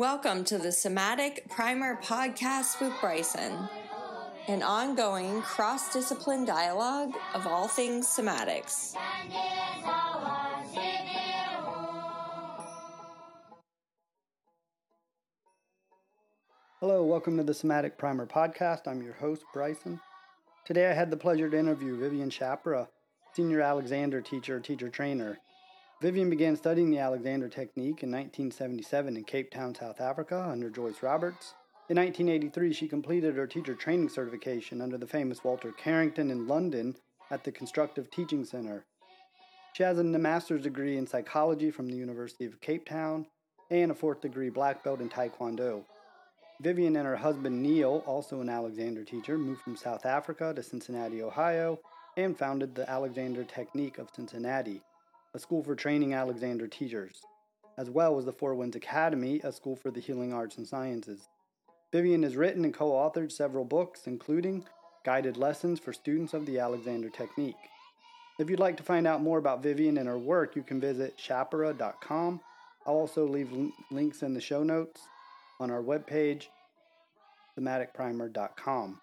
Welcome to the Somatic Primer Podcast with Bryson, an ongoing cross discipline dialogue of all things somatics. Hello, welcome to the Somatic Primer Podcast. I'm your host, Bryson. Today I had the pleasure to interview Vivien Schapera, Senior Alexander teacher, teacher trainer Vivien began studying the Alexander technique in 1977 in Cape Town, South Africa, under Joyce Roberts. In 1983, she completed her teacher training certification under the famous Walter Carrington in London at the Constructive Teaching Center. She has a master's degree in psychology from the University of Cape Town and a fourth degree black belt in Taekwondo. Vivien and her husband Neil, also an Alexander teacher, moved from South Africa to Cincinnati, Ohio, and founded the Alexander Technique of Cincinnati a school for training Alexander teachers, as well as the Four Winds Academy, a school for the healing arts and sciences. Vivien has written and co authored several books, including Guided Lessons for Students of the Alexander Technique. If you'd like to find out more about Vivien and her work, you can visit schapera.com. I'll also leave links in the show notes on our webpage, somaticprimer.com.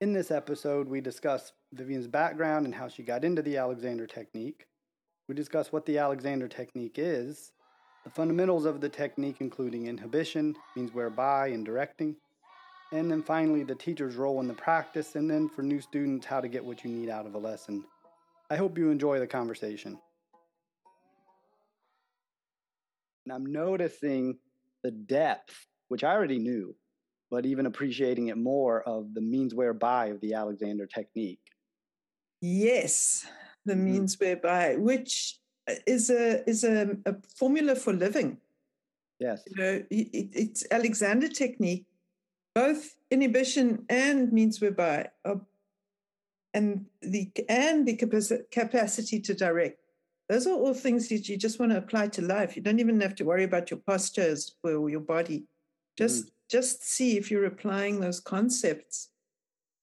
In this episode, we discuss Vivien's background and how she got into the Alexander Technique, we discuss what the Alexander technique is, the fundamentals of the technique, including inhibition, means whereby, and directing, and then finally the teacher's role in the practice, and then for new students, how to get what you need out of a lesson. I hope you enjoy the conversation. And I'm noticing the depth, which I already knew, but even appreciating it more of the means whereby of the Alexander technique. Yes, the mm-hmm. means whereby, which is a is a, a formula for living. Yes, you know, it, it's Alexander technique, both inhibition and means whereby, are, and the and the capacity to direct. Those are all things that you just want to apply to life. You don't even have to worry about your postures or your body. Just mm. just see if you're applying those concepts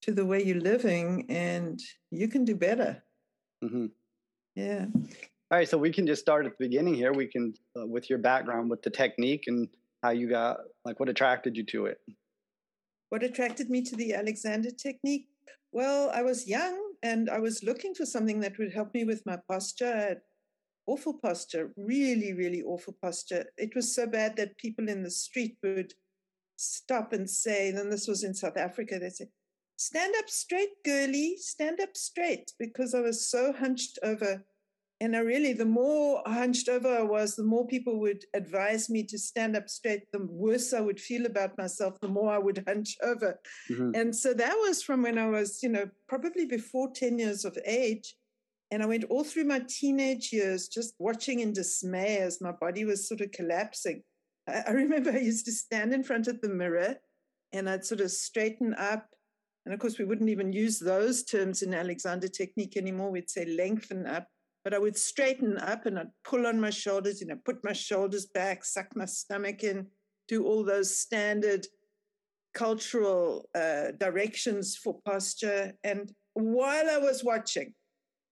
to the way you're living, and you can do better. Mm-hmm. Yeah. All right, so we can just start at the beginning here. We can, uh, with your background, with the technique and how you got, like, what attracted you to it. What attracted me to the Alexander technique? Well, I was young and I was looking for something that would help me with my posture. Awful posture, really, really awful posture. It was so bad that people in the street would stop and say, and this was in South Africa, they'd say, stand up straight, girly, stand up straight, because I was so hunched over. And I really, the more hunched over I was, the more people would advise me to stand up straight, the worse I would feel about myself, the more I would hunch over. Mm-hmm. And so that was from when I was, you know, probably before 10 years of age. And I went all through my teenage years just watching in dismay as my body was sort of collapsing. I, I remember I used to stand in front of the mirror and I'd sort of straighten up and of course, we wouldn't even use those terms in Alexander technique anymore. We'd say lengthen up, but I would straighten up and I'd pull on my shoulders, you know, put my shoulders back, suck my stomach in, do all those standard cultural uh, directions for posture. And while I was watching,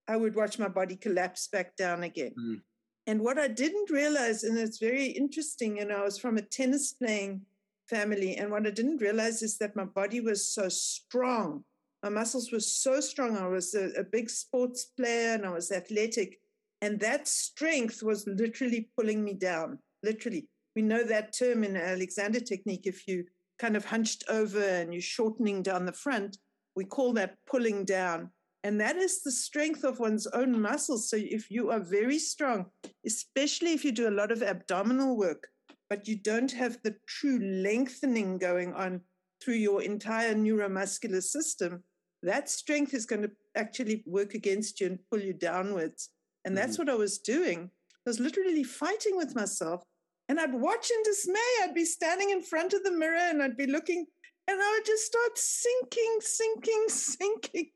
I would watch my body collapse back down again. Mm. And what I didn't realize, and it's very interesting, and I was from a tennis playing family. And what I didn't realize is that my body was so strong. My muscles were so strong. I was a, a big sports player and I was athletic. And that strength was literally pulling me down, literally. We know that term in Alexander technique. If you kind of hunched over and you're shortening down the front, we call that pulling down. And that is the strength of one's own muscles. So if you are very strong, especially if you do a lot of abdominal work, but you don't have the true lengthening going on through your entire neuromuscular system, that strength is going to actually work against you and pull you downwards. And that's mm-hmm. what I was doing. I was literally fighting with myself. And I'd watch in dismay. I'd be standing in front of the mirror and I'd be looking and I would just start sinking, sinking, sinking.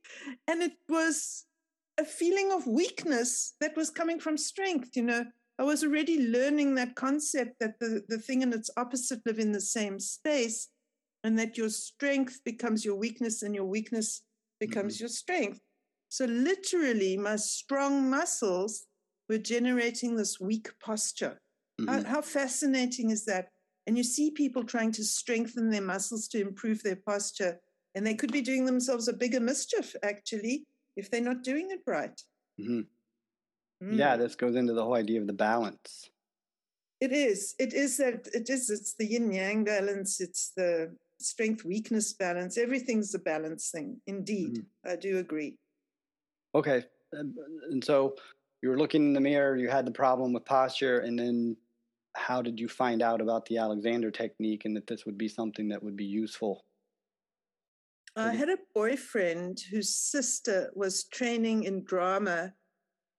And it was a feeling of weakness that was coming from strength. You know, I was already learning that concept that the, the thing and its opposite live in the same space, and that your strength becomes your weakness and your weakness becomes mm-hmm. your strength. So, literally, my strong muscles were generating this weak posture. Mm-hmm. How, how fascinating is that? and you see people trying to strengthen their muscles to improve their posture, and they could be doing themselves a bigger mischief, actually, if they're not doing it right. Mm-hmm. Mm. Yeah, this goes into the whole idea of the balance. It is. It is that it is. It's the yin yang balance. It's the strength weakness balance. Everything's a balance thing. Indeed, mm. I do agree. Okay, and so you were looking in the mirror. You had the problem with posture, and then how did you find out about the Alexander technique and that this would be something that would be useful? I had a boyfriend whose sister was training in drama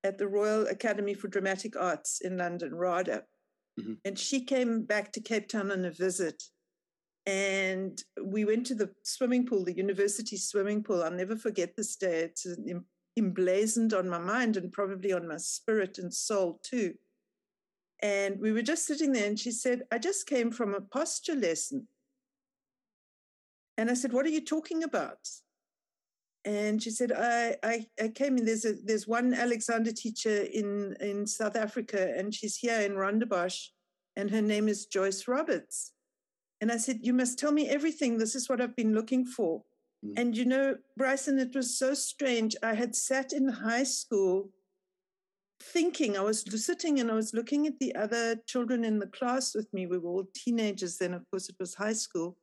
at the Royal Academy for Dramatic Arts in London, RADA. Mm-hmm. And she came back to Cape Town on a visit. And we went to the swimming pool, the university swimming pool. I'll never forget this day. It's emblazoned on my mind and probably on my spirit and soul too. And we were just sitting there, and she said, I just came from a posture lesson. And I said, What are you talking about? And she said, I, I, I came in, there's, a, there's one Alexander teacher in, in South Africa, and she's here in Rondebosch, and her name is Joyce Roberts. And I said, You must tell me everything. This is what I've been looking for. Mm. And you know, Bryson, it was so strange. I had sat in high school thinking, I was sitting and I was looking at the other children in the class with me. We were all teenagers then, of course, it was high school.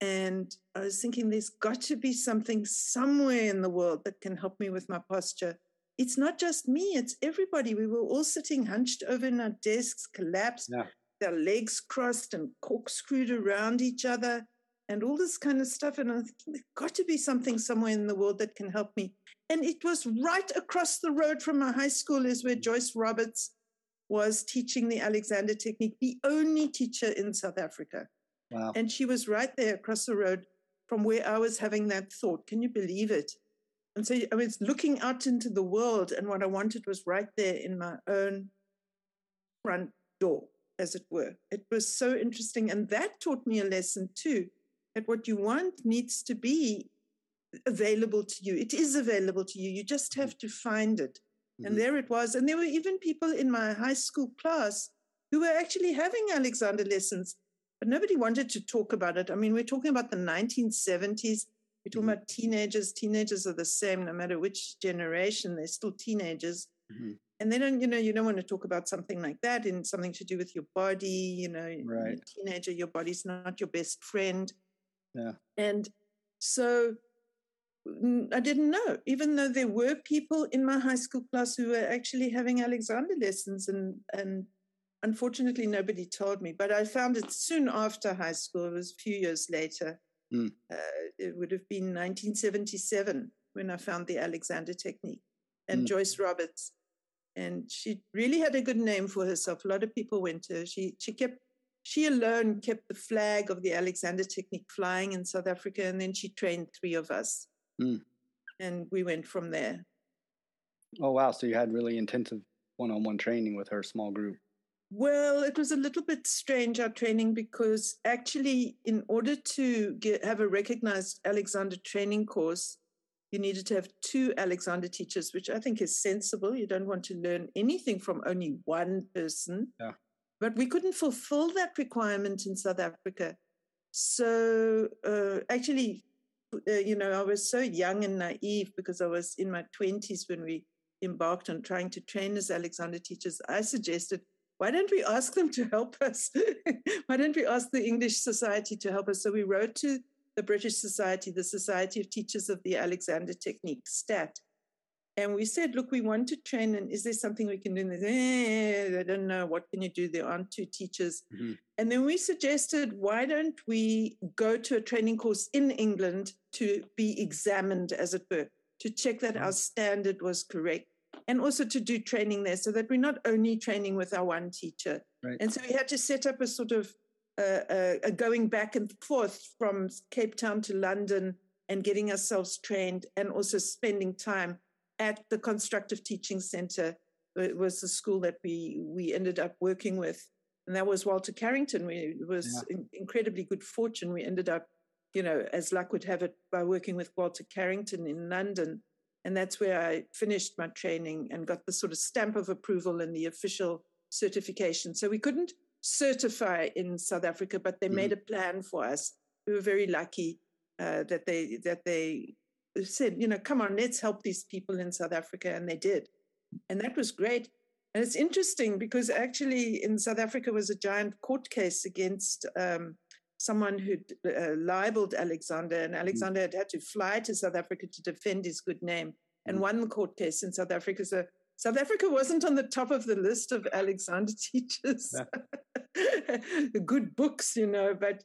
And I was thinking, there's got to be something somewhere in the world that can help me with my posture. It's not just me, it's everybody. We were all sitting hunched over in our desks, collapsed, yeah. their legs crossed and corkscrewed around each other, and all this kind of stuff. And I was thinking, there's got to be something somewhere in the world that can help me. And it was right across the road from my high school, is where Joyce Roberts was teaching the Alexander technique, the only teacher in South Africa. Wow. And she was right there across the road from where I was having that thought. Can you believe it? And so I was looking out into the world, and what I wanted was right there in my own front door, as it were. It was so interesting. And that taught me a lesson too that what you want needs to be available to you. It is available to you. You just have to find it. Mm-hmm. And there it was. And there were even people in my high school class who were actually having Alexander lessons but nobody wanted to talk about it. I mean, we're talking about the 1970s. We're talking mm-hmm. about teenagers. Teenagers are the same no matter which generation, they're still teenagers. Mm-hmm. And they don't, you know, you don't want to talk about something like that in something to do with your body, you know, right. teenager, your body's not your best friend. Yeah. And so I didn't know, even though there were people in my high school class who were actually having Alexander lessons and, and unfortunately, nobody told me, but I found it soon after high school. It was a few years later. Mm. Uh, it would have been 1977 when I found the Alexander technique and mm. Joyce Roberts. And she really had a good name for herself. A lot of people went to her. She, she kept, she alone kept the flag of the Alexander technique flying in South Africa. And then she trained three of us. Mm. And we went from there. Oh, wow. So you had really intensive one on one training with her small group. Well, it was a little bit strange, our training, because actually, in order to get, have a recognized Alexander training course, you needed to have two Alexander teachers, which I think is sensible. You don't want to learn anything from only one person. Yeah. But we couldn't fulfill that requirement in South Africa. So uh, actually, uh, you know, I was so young and naive because I was in my 20s when we embarked on trying to train as Alexander teachers. I suggested why don't we ask them to help us? why don't we ask the English Society to help us? So we wrote to the British Society, the Society of Teachers of the Alexander Technique, STAT. And we said, look, we want to train, and is there something we can do? And they said, eh, I don't know. What can you do? There aren't two teachers. Mm-hmm. And then we suggested, why don't we go to a training course in England to be examined, as it were, to check that mm-hmm. our standard was correct and also to do training there so that we're not only training with our one teacher. Right. And so we had to set up a sort of uh, a, a going back and forth from Cape Town to London and getting ourselves trained and also spending time at the Constructive Teaching Center. It was the school that we, we ended up working with. And that was Walter Carrington. We, it was yeah. in, incredibly good fortune. We ended up, you know, as luck would have it, by working with Walter Carrington in London and that's where I finished my training and got the sort of stamp of approval and the official certification. So we couldn't certify in South Africa, but they mm-hmm. made a plan for us. We were very lucky uh, that they that they said, you know, come on, let's help these people in South Africa, and they did, and that was great. And it's interesting because actually in South Africa was a giant court case against um, someone who uh, libeled Alexander, and mm. Alexander had had to fly to South Africa to defend his good name and won the court case in South Africa. So South Africa wasn't on the top of the list of Alexander teachers. Good books, you know, but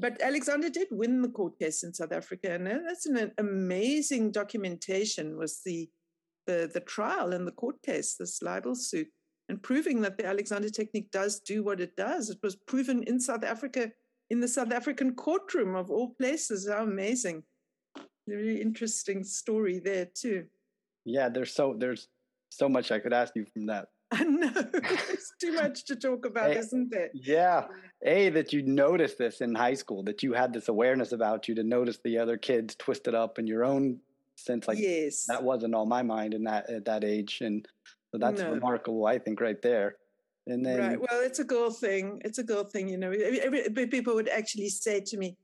but Alexander did win the court case in South Africa, and that's an amazing documentation. Was the the, the trial and the court case, this libel suit, and proving that the Alexander technique does do what it does. It was proven in South Africa, in the South African courtroom of all places. How amazing! Very interesting story there too. Yeah, there's so there's so much I could ask you from that. I know it's too much to talk about, a, isn't it? Yeah. A that you noticed this in high school, that you had this awareness about you to notice the other kids twisted up in your own sense. Like yes. that wasn't on my mind in that at that age. And so that's no. remarkable, I think, right there. And then Right. Well, it's a girl thing. It's a girl thing, you know. People would actually say to me,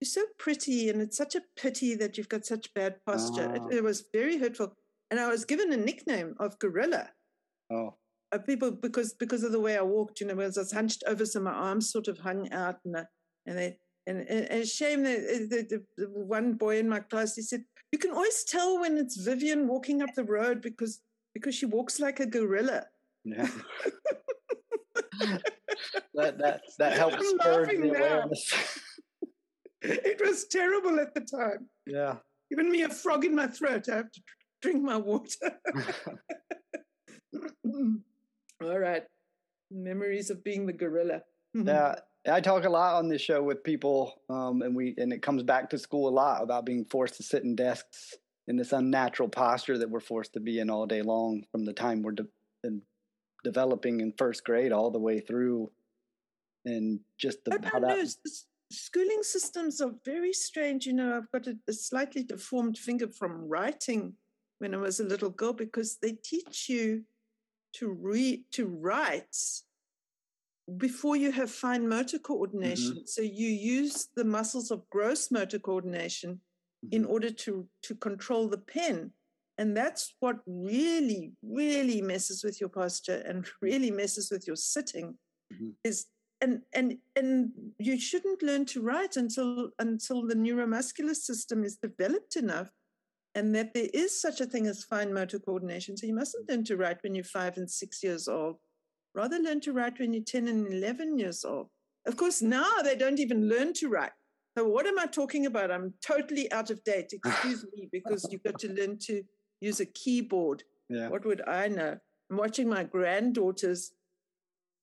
You're so pretty, and it's such a pity that you've got such bad posture. It, ah. it was very hurtful. And I was given a nickname of gorilla. Oh uh, people because because of the way I walked, you know, as I was hunched over, so my arms sort of hung out, and uh, and they and, and, and shame that uh, the, the, the, one boy in my class he said you can always tell when it's Vivien walking up the road because because she walks like a gorilla. Yeah. that that that helps spur the awareness. it was terrible at the time. Yeah. Even me a frog in my throat. I have to drink my water. All right. Memories of being the gorilla. yeah. I talk a lot on this show with people, um, and we and it comes back to school a lot about being forced to sit in desks in this unnatural posture that we're forced to be in all day long from the time we're de- developing in first grade all the way through, and just the, how that. Know, schooling systems are very strange. You know, I've got a, a slightly deformed finger from writing when I was a little girl because they teach you to read to write before you have fine motor coordination. Mm-hmm. So you use the muscles of gross motor coordination mm-hmm. in order to to control the pen. And that's what really, really messes with your posture and really messes with your sitting mm-hmm. is and and and you shouldn't learn to write until until the neuromuscular system is developed enough and that there is such a thing as fine motor coordination. So you mustn't learn to write when you're five and six years old. Rather learn to write when you're 10 and 11 years old. Of course, now they don't even learn to write. So what am I talking about? I'm totally out of date. Excuse me, because you've got to learn to use a keyboard. Yeah. What would I know? I'm watching my granddaughters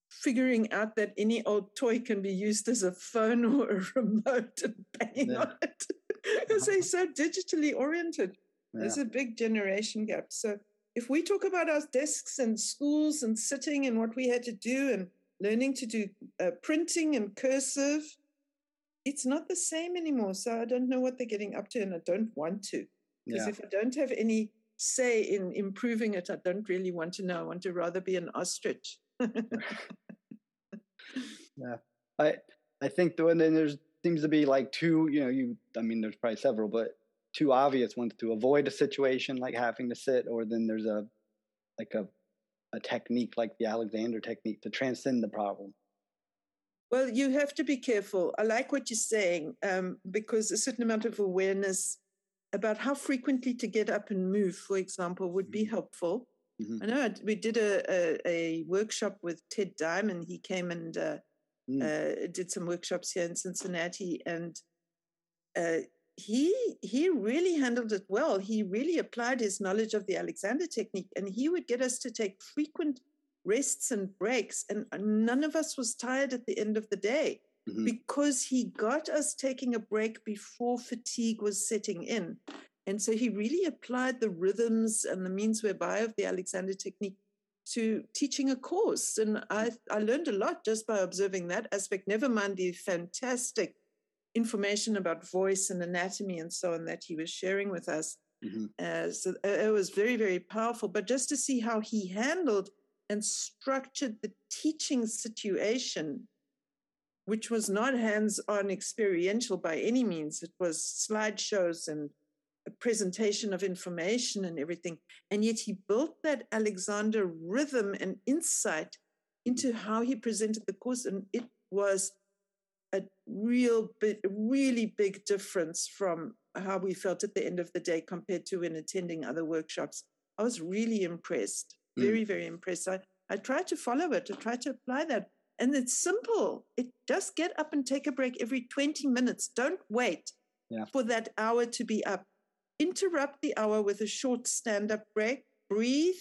figuring out that any old toy can be used as a phone or a remote and banging yeah. on it because they're so digitally oriented. Yeah. There's a big generation gap. So if we talk about our desks and schools and sitting and what we had to do and learning to do uh, printing and cursive, it's not the same anymore. So I don't know what they're getting up to, and I don't want to. Because yeah. if I don't have any say in improving it, I don't really want to know. I want to rather be an ostrich. yeah, I I think the, and then there's seems to be like two. You know, you I mean, there's probably several, but two obvious ones to avoid a situation like having to sit, or then there's a like a a technique like the Alexander technique to transcend the problem. Well, you have to be careful. I like what you're saying um, because a certain amount of awareness about how frequently to get up and move, for example, would be mm-hmm. helpful. Mm-hmm. I know we did a, a, a, workshop with Ted Dimon. He came and uh, mm. uh, did some workshops here in Cincinnati, and uh, he he really handled it well. He really applied his knowledge of the Alexander technique, and he would get us to take frequent rests and breaks, and none of us was tired at the end of the day mm-hmm. because he got us taking a break before fatigue was setting in. And so he really applied the rhythms and the means whereby of the Alexander technique to teaching a course. And I, I learned a lot just by observing that aspect, never mind the fantastic information about voice and anatomy and so on that he was sharing with us. Mm-hmm. Uh, so uh, it was very, very powerful. But just to see how he handled and structured the teaching situation, which was not hands on experiential by any means. It was slideshows and a presentation of information and everything. And yet he built that Alexander rhythm and insight into how he presented the course. And it was a real big, really big difference from how we felt at the end of the day compared to when attending other workshops. I was really impressed, very, mm. very impressed. I, I tried to follow it, I tried to apply that. And it's simple. It just get up and take a break every 20 minutes. Don't wait yeah. for that hour to be up. Interrupt the hour with a short stand up break, breathe,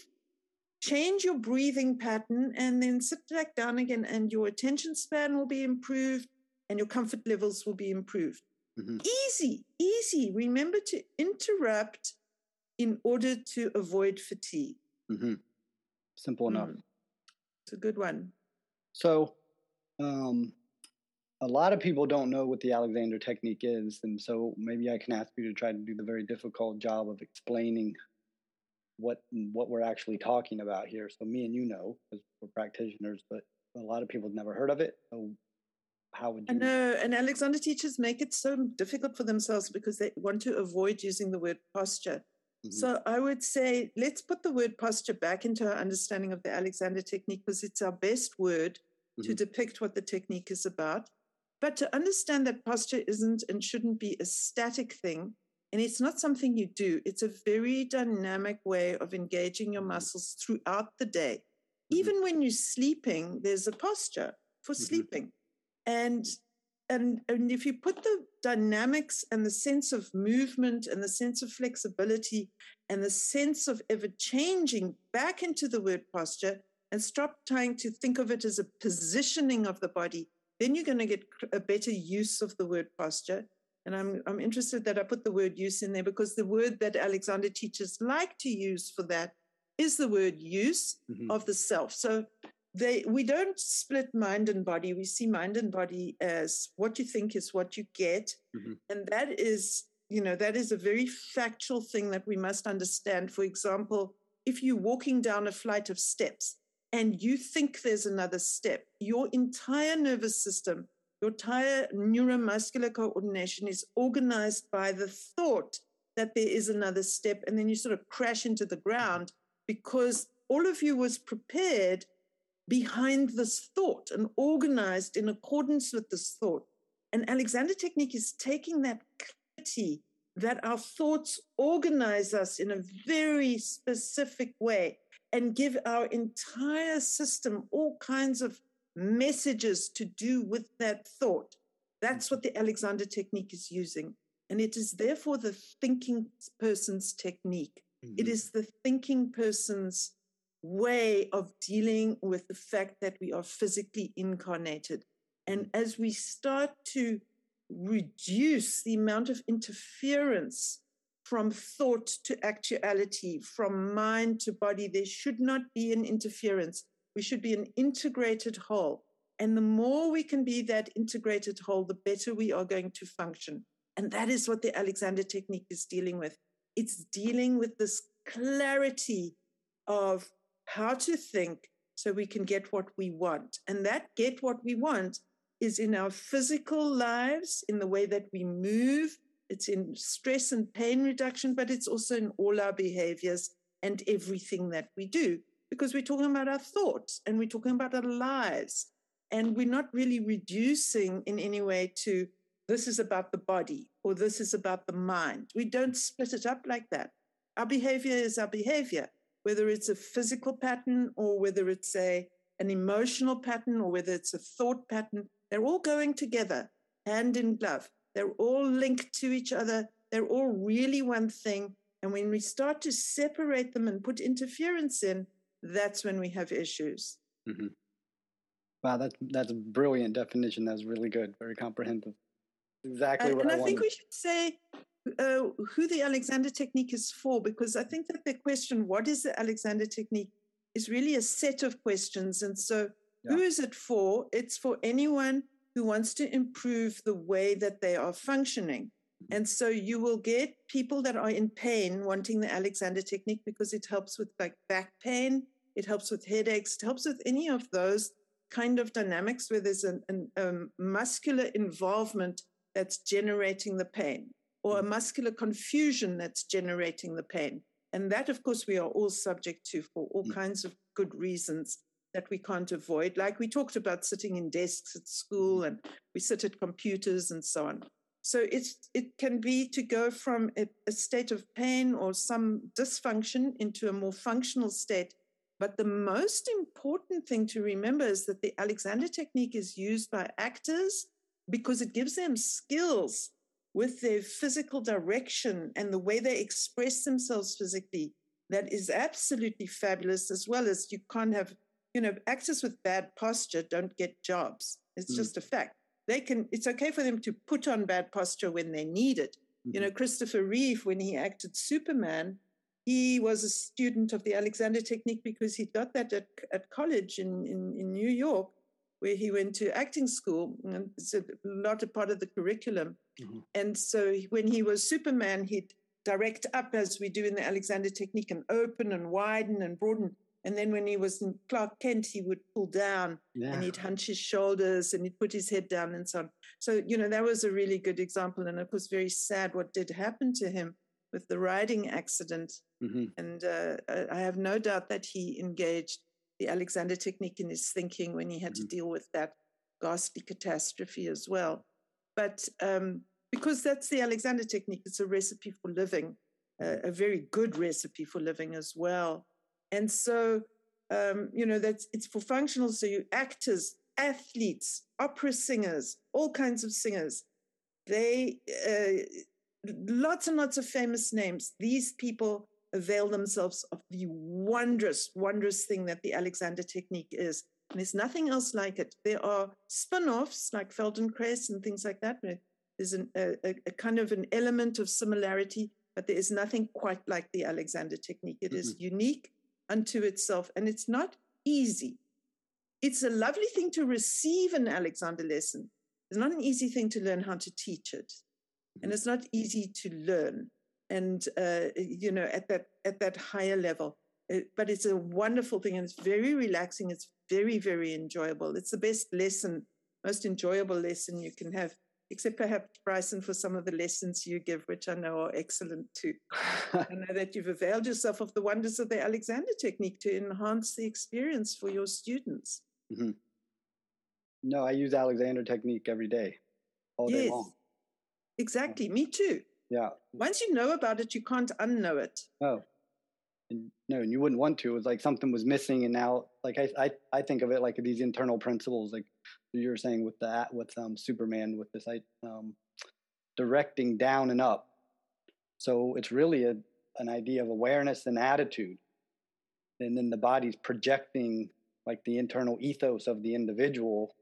change your breathing pattern, and then sit back down again, and your attention span will be improved and your comfort levels will be improved. Mm-hmm. Easy, easy. Remember to interrupt in order to avoid fatigue. Mm-hmm. Simple enough. Mm. It's a good one. So, um, a lot of people don't know what the Alexander technique is, and so maybe I can ask you to try to do the very difficult job of explaining what what we're actually talking about here. So me and you know, because we're practitioners, but a lot of people have never heard of it. So how would you? I know, and Alexander teachers make it so difficult for themselves because they want to avoid using the word posture. Mm-hmm. So I would say let's put the word posture back into our understanding of the Alexander technique because it's our best word mm-hmm. to depict what the technique is about. But to understand that posture isn't and shouldn't be a static thing, and it's not something you do, it's a very dynamic way of engaging your mm-hmm. muscles throughout the day. Mm-hmm. Even when you're sleeping, there's a posture for mm-hmm. sleeping. And and, and if you put the dynamics and the sense of movement and the sense of flexibility and the sense of ever changing back into the word posture and stop trying to think of it as a positioning of the body, then you're going to get a better use of the word posture. And I'm, I'm interested that I put the word use in there because the word that Alexander teachers like to use for that is the word use mm-hmm. of the self. So they we don't split mind and body. We see mind and body as what you think is what you get. Mm-hmm. and that is you know that is a very factual thing that we must understand. For example if you're walking down a flight of steps and you think there's another step your entire nervous system your entire neuromuscular coordination is organized by the thought that there is another step and then you sort of crash into the ground because all of you was prepared behind this thought and organized in accordance with this thought. And Alexander Technique is taking that clarity that our thoughts organize us in a very specific way and give our entire system all kinds of messages to do with that thought. That's what the Alexander Technique is using. And it is therefore the thinking person's technique. Mm-hmm. It is the thinking person's way of dealing with the fact that we are physically incarnated. And mm. as we start to reduce the amount of interference from thought to actuality, from mind to body, there should not be an interference. We should be an integrated whole. And the more we can be that integrated whole, the better we are going to function. And that is what the Alexander technique is dealing with. It's dealing with this clarity of how to think so we can get what we want. And that get what we want is in our physical lives, in the way that we move, it's in stress and pain reduction, but it's also in all our behaviors and everything that we do. Because we're talking about our thoughts and we're talking about our lives. And we're not really reducing in any way to this is about the body or this is about the mind. We don't split it up like that. Our behavior is our behavior whether it's a physical pattern or whether it's a an emotional pattern or whether it's a thought pattern, they're all going together, hand in glove. They're all linked to each other. They're all really one thing. And when we start to separate them and put interference in, that's when we have issues. Mm-hmm. Wow, that's that's a brilliant definition. That's really good, very comprehensive. Exactly and, what and I, I think we should say uh, who the Alexander technique is for, because I think that the question, what is the Alexander technique, is really a set of questions. And so, yeah. who is it for? It's for anyone who wants to improve the way that they are functioning. Mm-hmm. And so, you will get people that are in pain wanting the Alexander technique because it helps with like back pain, It helps with headaches. It helps with any of those kind of dynamics where there's an, an, a muscular involvement that's generating the pain or a mm. muscular confusion that's generating the pain. And that, of course, we are all subject to for all mm. kinds of good reasons that we can't avoid. Like we talked about sitting in desks at school mm. and we sit at computers and so on. So it's, it can be to go from a, a state of pain or some dysfunction into a more functional state. But the most important thing to remember is that the Alexander technique is used by actors because it gives them skills with their physical direction and the way they express themselves physically that is absolutely fabulous as well as you can't have you know actors with bad posture don't get jobs it's mm. just a fact they can it's okay for them to put on bad posture when they need it mm-hmm. you know mm-hmm. christopher reeve when he acted superman he was a student of the alexander technique because he got that at, at college in, in, in new york where he went to acting school and it's a lot of part of the curriculum mm-hmm. and so when he was superman he'd direct up as we do in the alexander technique and open and widen and broaden and then when he was in Clark Kent, he would pull down yeah. and he'd hunch his shoulders and he'd put his head down and so on. So, you know, that was a really good example. And it was very sad what did happen to him with the riding accident. Mm-hmm. And uh, I have no doubt that he engaged the Alexander technique in his thinking when he had mm-hmm. to deal with that ghastly catastrophe as well. But um, because that's the Alexander technique, it's a recipe for living, uh, a very good recipe for living as well. And so, um, you know, that's it's for functional. So you actors, athletes, opera singers, all kinds of singers. They uh, lots and lots of famous names. These people avail themselves of the wondrous, wondrous thing that the Alexander technique is. And there's nothing else like it. There are spin-offs like Feldenkrais and things like that. There's an, a, a, kind of an element of similarity, but there is nothing quite like the Alexander technique. It mm-hmm. is unique unto itself. And it's not easy. It's a lovely thing to receive an Alexander lesson. It's not an easy thing to learn how to teach it. And it's not easy to learn. And, uh, you know, at that, at that higher level. It, uh, but it's a wonderful thing and it's very relaxing. It's very, very enjoyable. It's the best lesson, most enjoyable lesson you can have except perhaps Bryson for some of the lessons you give, which I know are excellent too. I know that you've availed yourself of the wonders of the Alexander technique to enhance the experience for your students. Mm-hmm. No, I use Alexander technique every day, all yes, day long. Exactly, me too. Yeah. Once you know about it, you can't unknow it. Oh. And, no, and you wouldn't want to. It was like something was missing, and now, like I, I, I think of it like these internal principles, like you were saying with that with um, Superman with this um, directing down and up. So it's really a, an idea of awareness and attitude, and then the body's projecting like the internal ethos of the individual.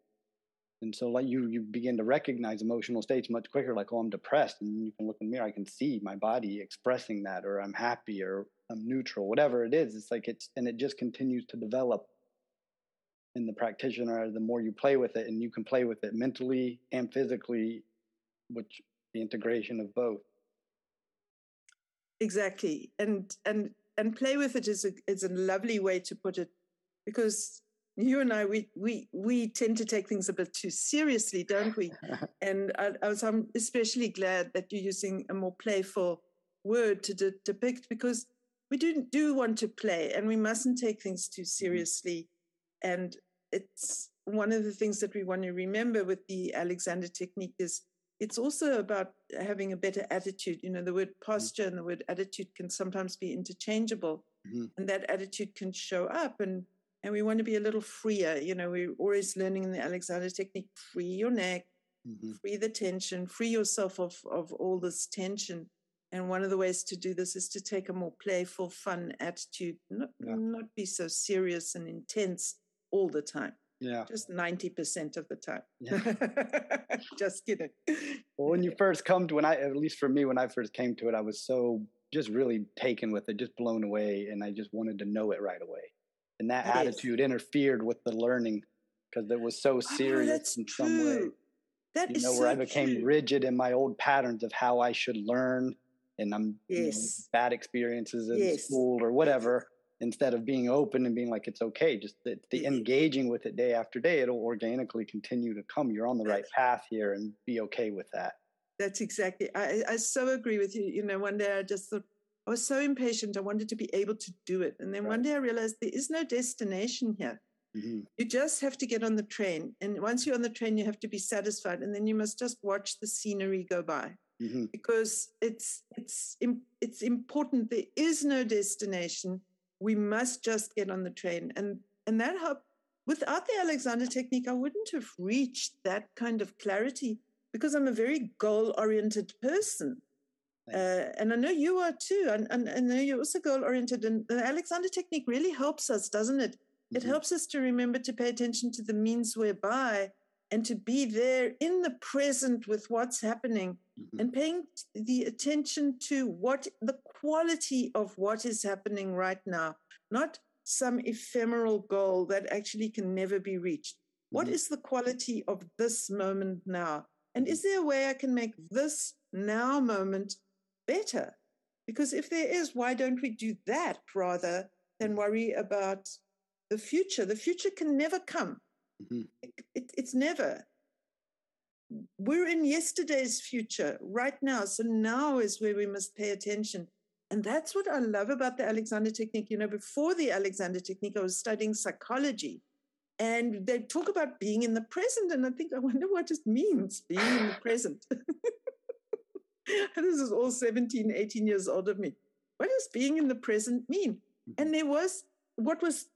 And so, like you, you begin to recognize emotional states much quicker. Like, oh, I'm depressed, and you can look in the mirror. I can see my body expressing that, or I'm happy, or I'm neutral, whatever it is. It's like it's, and it just continues to develop in the practitioner, the more you play with it, and you can play with it mentally and physically, which the integration of both. Exactly, and and and play with it is a is a lovely way to put it, because you and I we we we tend to take things a bit too seriously, don't we? and I, I, was I'm especially glad that you're using a more playful word to de- depict because we do do want to play, and we mustn't take things too mm-hmm. seriously and it's one of the things that we want to remember with the Alexander technique is it's also about having a better attitude. You know, the word mm-hmm. posture and the word attitude can sometimes be interchangeable, mm-hmm. and that attitude can show up. And and we want to be a little freer. You know, we're always learning in the Alexander technique: free your neck, mm-hmm. free the tension, free yourself of of all this tension. And one of the ways to do this is to take a more playful, fun attitude, not, yeah. not be so serious and intense all the time. Yeah. Just 90% of the time. Yeah. just kidding. Well, when you first come to when I at least for me when I first came to it, I was so just really taken with it, just blown away, and I just wanted to know it right away. And that it attitude is. interfered with the learning because it was so oh, serious oh, in some true. way. That you is know, where I became true. rigid in my old patterns of how I should learn, and I'm yes. you know, bad experiences in yes. school or whatever instead of being open and being like it's okay just the, the Mm-hmm. engaging with it day after day it'll organically continue to come you're on the right path here and be okay with that That's exactly. I, I so agree with you. You know, one day I just thought I was so impatient. I wanted to be able to do it, and then one day I realized there is no destination here. hmm You just have to get on the train, and once you're on the train, you have to be satisfied, and then you must just watch the scenery go by hmm because it's it's it's important. There is no destination. We must just get on the train, and and that helped. Without the Alexander technique, I wouldn't have reached that kind of clarity because I'm a very goal oriented person. Uh, and I know you are too. And, and, and I know you're also goal oriented. And the Alexander technique really helps us, doesn't it? It Mhm. helps us to remember to pay attention to the means whereby and to be there in the present with what's happening Mhm. and paying the attention to what the quality of what is happening right now, not some ephemeral goal that actually can never be reached. What Mhm. is the quality of this moment now? And is there a way I can make this now moment better? Because if there is, why don't we do that rather than worry about the future? The future can never come. Mhm. It, it- it's never. We're in yesterday's future right now. So now is where we must pay attention. And that's what I love about the Alexander Technique. You know, before the Alexander Technique, I was studying psychology and they talk about being in the present. And I think, I wonder what it means, being in the present. and this is all 17, 18 years old of me. What does being in the present mean? And there was what was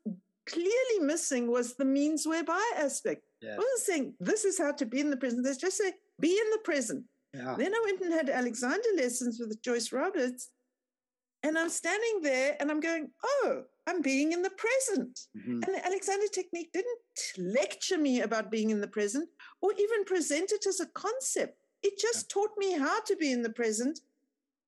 clearly missing was the means whereby aspect. Yeah. I wasn't saying this is how to be in the present. They just say be in the present. yeah Then I went and had Alexander lessons with Joyce Roberts. And I'm standing there and I'm going, oh, I'm being in the present. Mhm. And the Alexander technique didn't lecture me about being in the present or even present it as a concept. It just taught me how to be in the present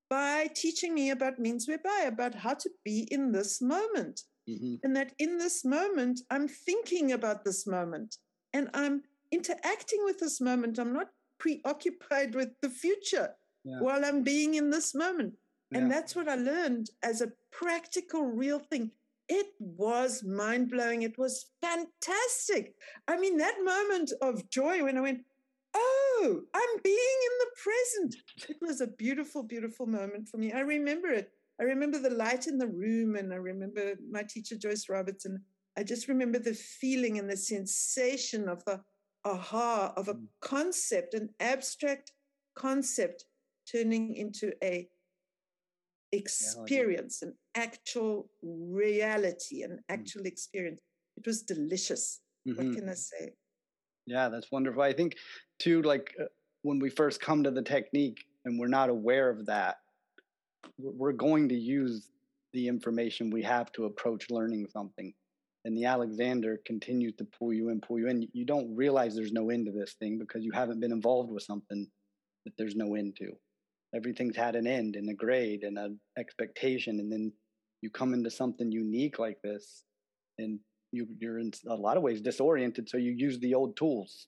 by teaching me about means whereby, about how to be in this moment. Mhm. And that in this moment, I'm thinking about this moment and I'm interacting with this moment. I'm not preoccupied with the future Yeah. while I'm being in this moment. And that's what I learned as a practical, real thing. It was mind blowing. It was fantastic. I mean, that moment of joy when I went, Oh, I'm being in the present. It was a beautiful, beautiful moment for me. I remember it. I remember the light in the room, and I remember my teacher, Joyce Robertson. I just remember the feeling and the sensation of the aha of a Mm. concept, an abstract concept turning into a experience, an actual reality, an actual experience. It was delicious. Mhm. What can I say? Yeah, that's wonderful. I think too, like uh, when we first come to the technique and we're not aware of that, we're going to use the information we have to approach learning something. And the Alexander continues to pull you in, pull you in. You don't realize there's no end to this thing because you haven't been involved with something that there's no end to. Everything's had an end and a grade and an expectation, and then you come into something unique like this, and you, you're in a lot of ways disoriented. So you use the old tools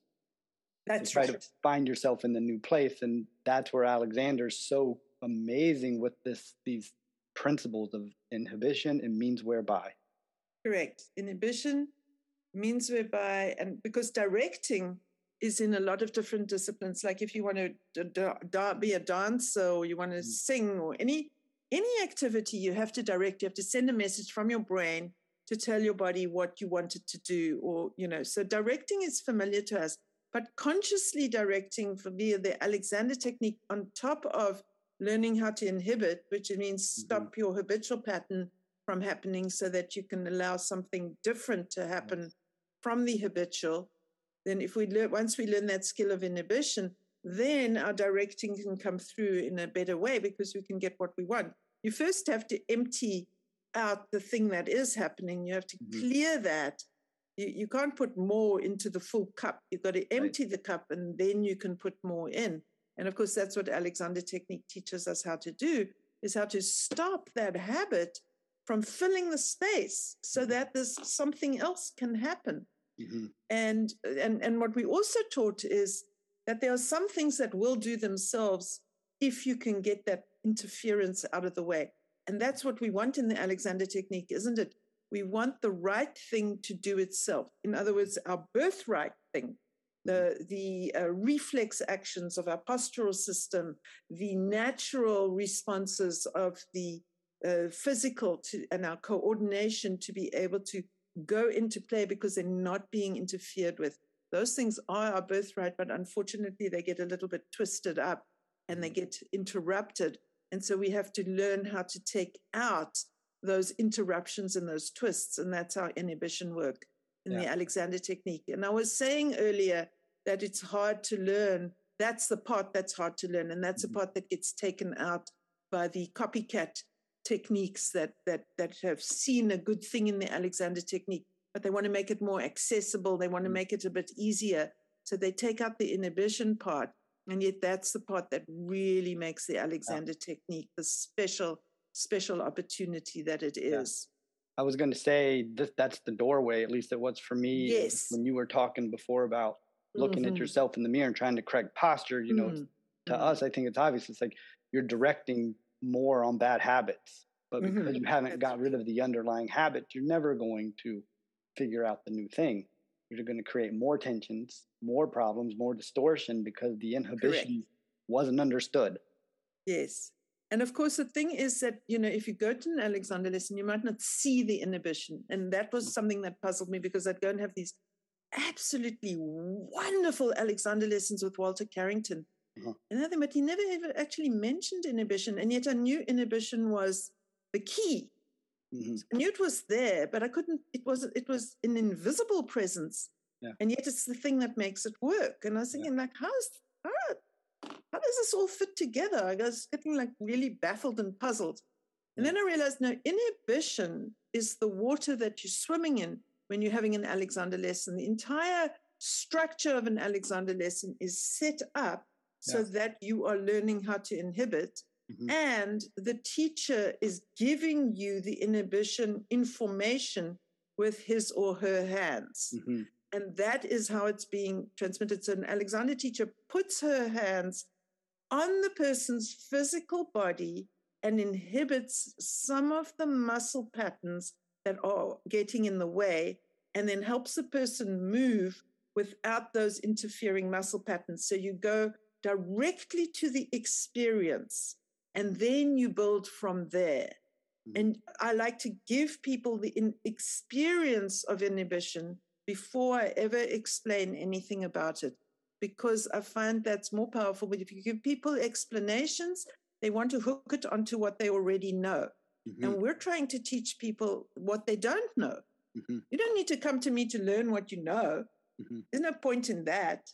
That's to try right. to find yourself in the new place and that's where alexander's so amazing with this these principles of inhibition and means whereby Correct. Inhibition means whereby, and because directing is in a lot of different disciplines. Like if you want to d- d- da- be a dancer or you want to Mm. sing or any any activity, you have to direct. You have to send a message from your brain to tell your body what you want it to do, or you know. So directing is familiar to us, but consciously directing for via the Alexander technique on top of learning how to inhibit, which means stop your habitual pattern from happening so that you can allow something different to happen from the habitual. Then if we learn once we learn that skill of inhibition then our directing can come through in a better way because we can get what we want. You first have to empty out the thing that is happening. You have to Mhm. clear that you, you can't put more into the full cup. You've got to empty the cup and then you can put more in. And of course that's what alexander technique teaches us how to do is how to stop that habit from filling the space so that there's something else can happen. Mhm. and and and what we also taught is that there are some things that will do themselves if you can get that interference out of the way. And that's what we want in the Alexander technique, isn't it? We want the right thing to do itself. In other words, our birthright thing, the, Mm-hmm. the uh, reflex actions of our postural system, the natural responses of the uh, physical to, and our coordination to be able to go into play because they're not being interfered with. Those things are our birthright, but unfortunately, they get a little bit twisted up and they get interrupted. And so we have to learn how to take out those interruptions and those twists. And that's how inhibition work in the Alexander technique. And I was saying earlier that it's hard to learn. That's the part that's hard to learn. And that's Mhm. the part that gets taken out by the copycat techniques that that that have seen a good thing in the Alexander technique, but they want to make it more accessible. They want to Mm. make it a bit easier. So they take out the inhibition part. And yet that's the part that really makes the Alexander technique the special, special opportunity that it is. Yeah. I was going to say that that's the doorway, at least it was for me. Yes. When you were talking before about looking at Mhm. yourself in the mirror and trying to correct posture, you know, Mm, to mm. us, I think it's obvious. It's like you're directing more on bad habits, but because Mhm. you haven't That's got rid of the underlying habit, you're never going to figure out the new thing. You're going to create more tensions, more problems, more distortion because the inhibition wasn't understood. Yes. And of course, the thing is that, you know, if you go to an Alexander lesson, you might not see the inhibition. And that was something that puzzled me because I'd go and have these absolutely wonderful Alexander lessons with Walter Carrington. Uh-huh. And then, but he never ever actually mentioned inhibition. And yet I knew inhibition was the key. Mhm. I knew it was there, but I couldn't, it was, it was an invisible presence. Yeah. And yet it's the thing that makes it work. And I was Yeah. thinking, like, how's, how, how does this all fit together? I was getting like really baffled and puzzled. And then I realized, no, inhibition is the water that you're swimming in when you're having an Alexander lesson. The entire structure of an Alexander lesson is set up so Yeah. that you are learning how to inhibit Mhm. and the teacher is giving you the inhibition information with his or her hands. Mhm. And that is how it's being transmitted. So, an Alexander teacher puts her hands on the person's physical body and inhibits some of the muscle patterns that are getting in the way, and then helps the person move without those interfering muscle patterns. So, you go directly to the experience and then you build from there. Mhm. And I like to give people the in experience of inhibition before I ever explain anything about it, because I find that's more powerful. But if you give people explanations, they want to hook it onto what they already know. Mhm. And we're trying to teach people what they don't know. Mhm. You don't need to come to me to learn what you know. Mhm. There's no point in that.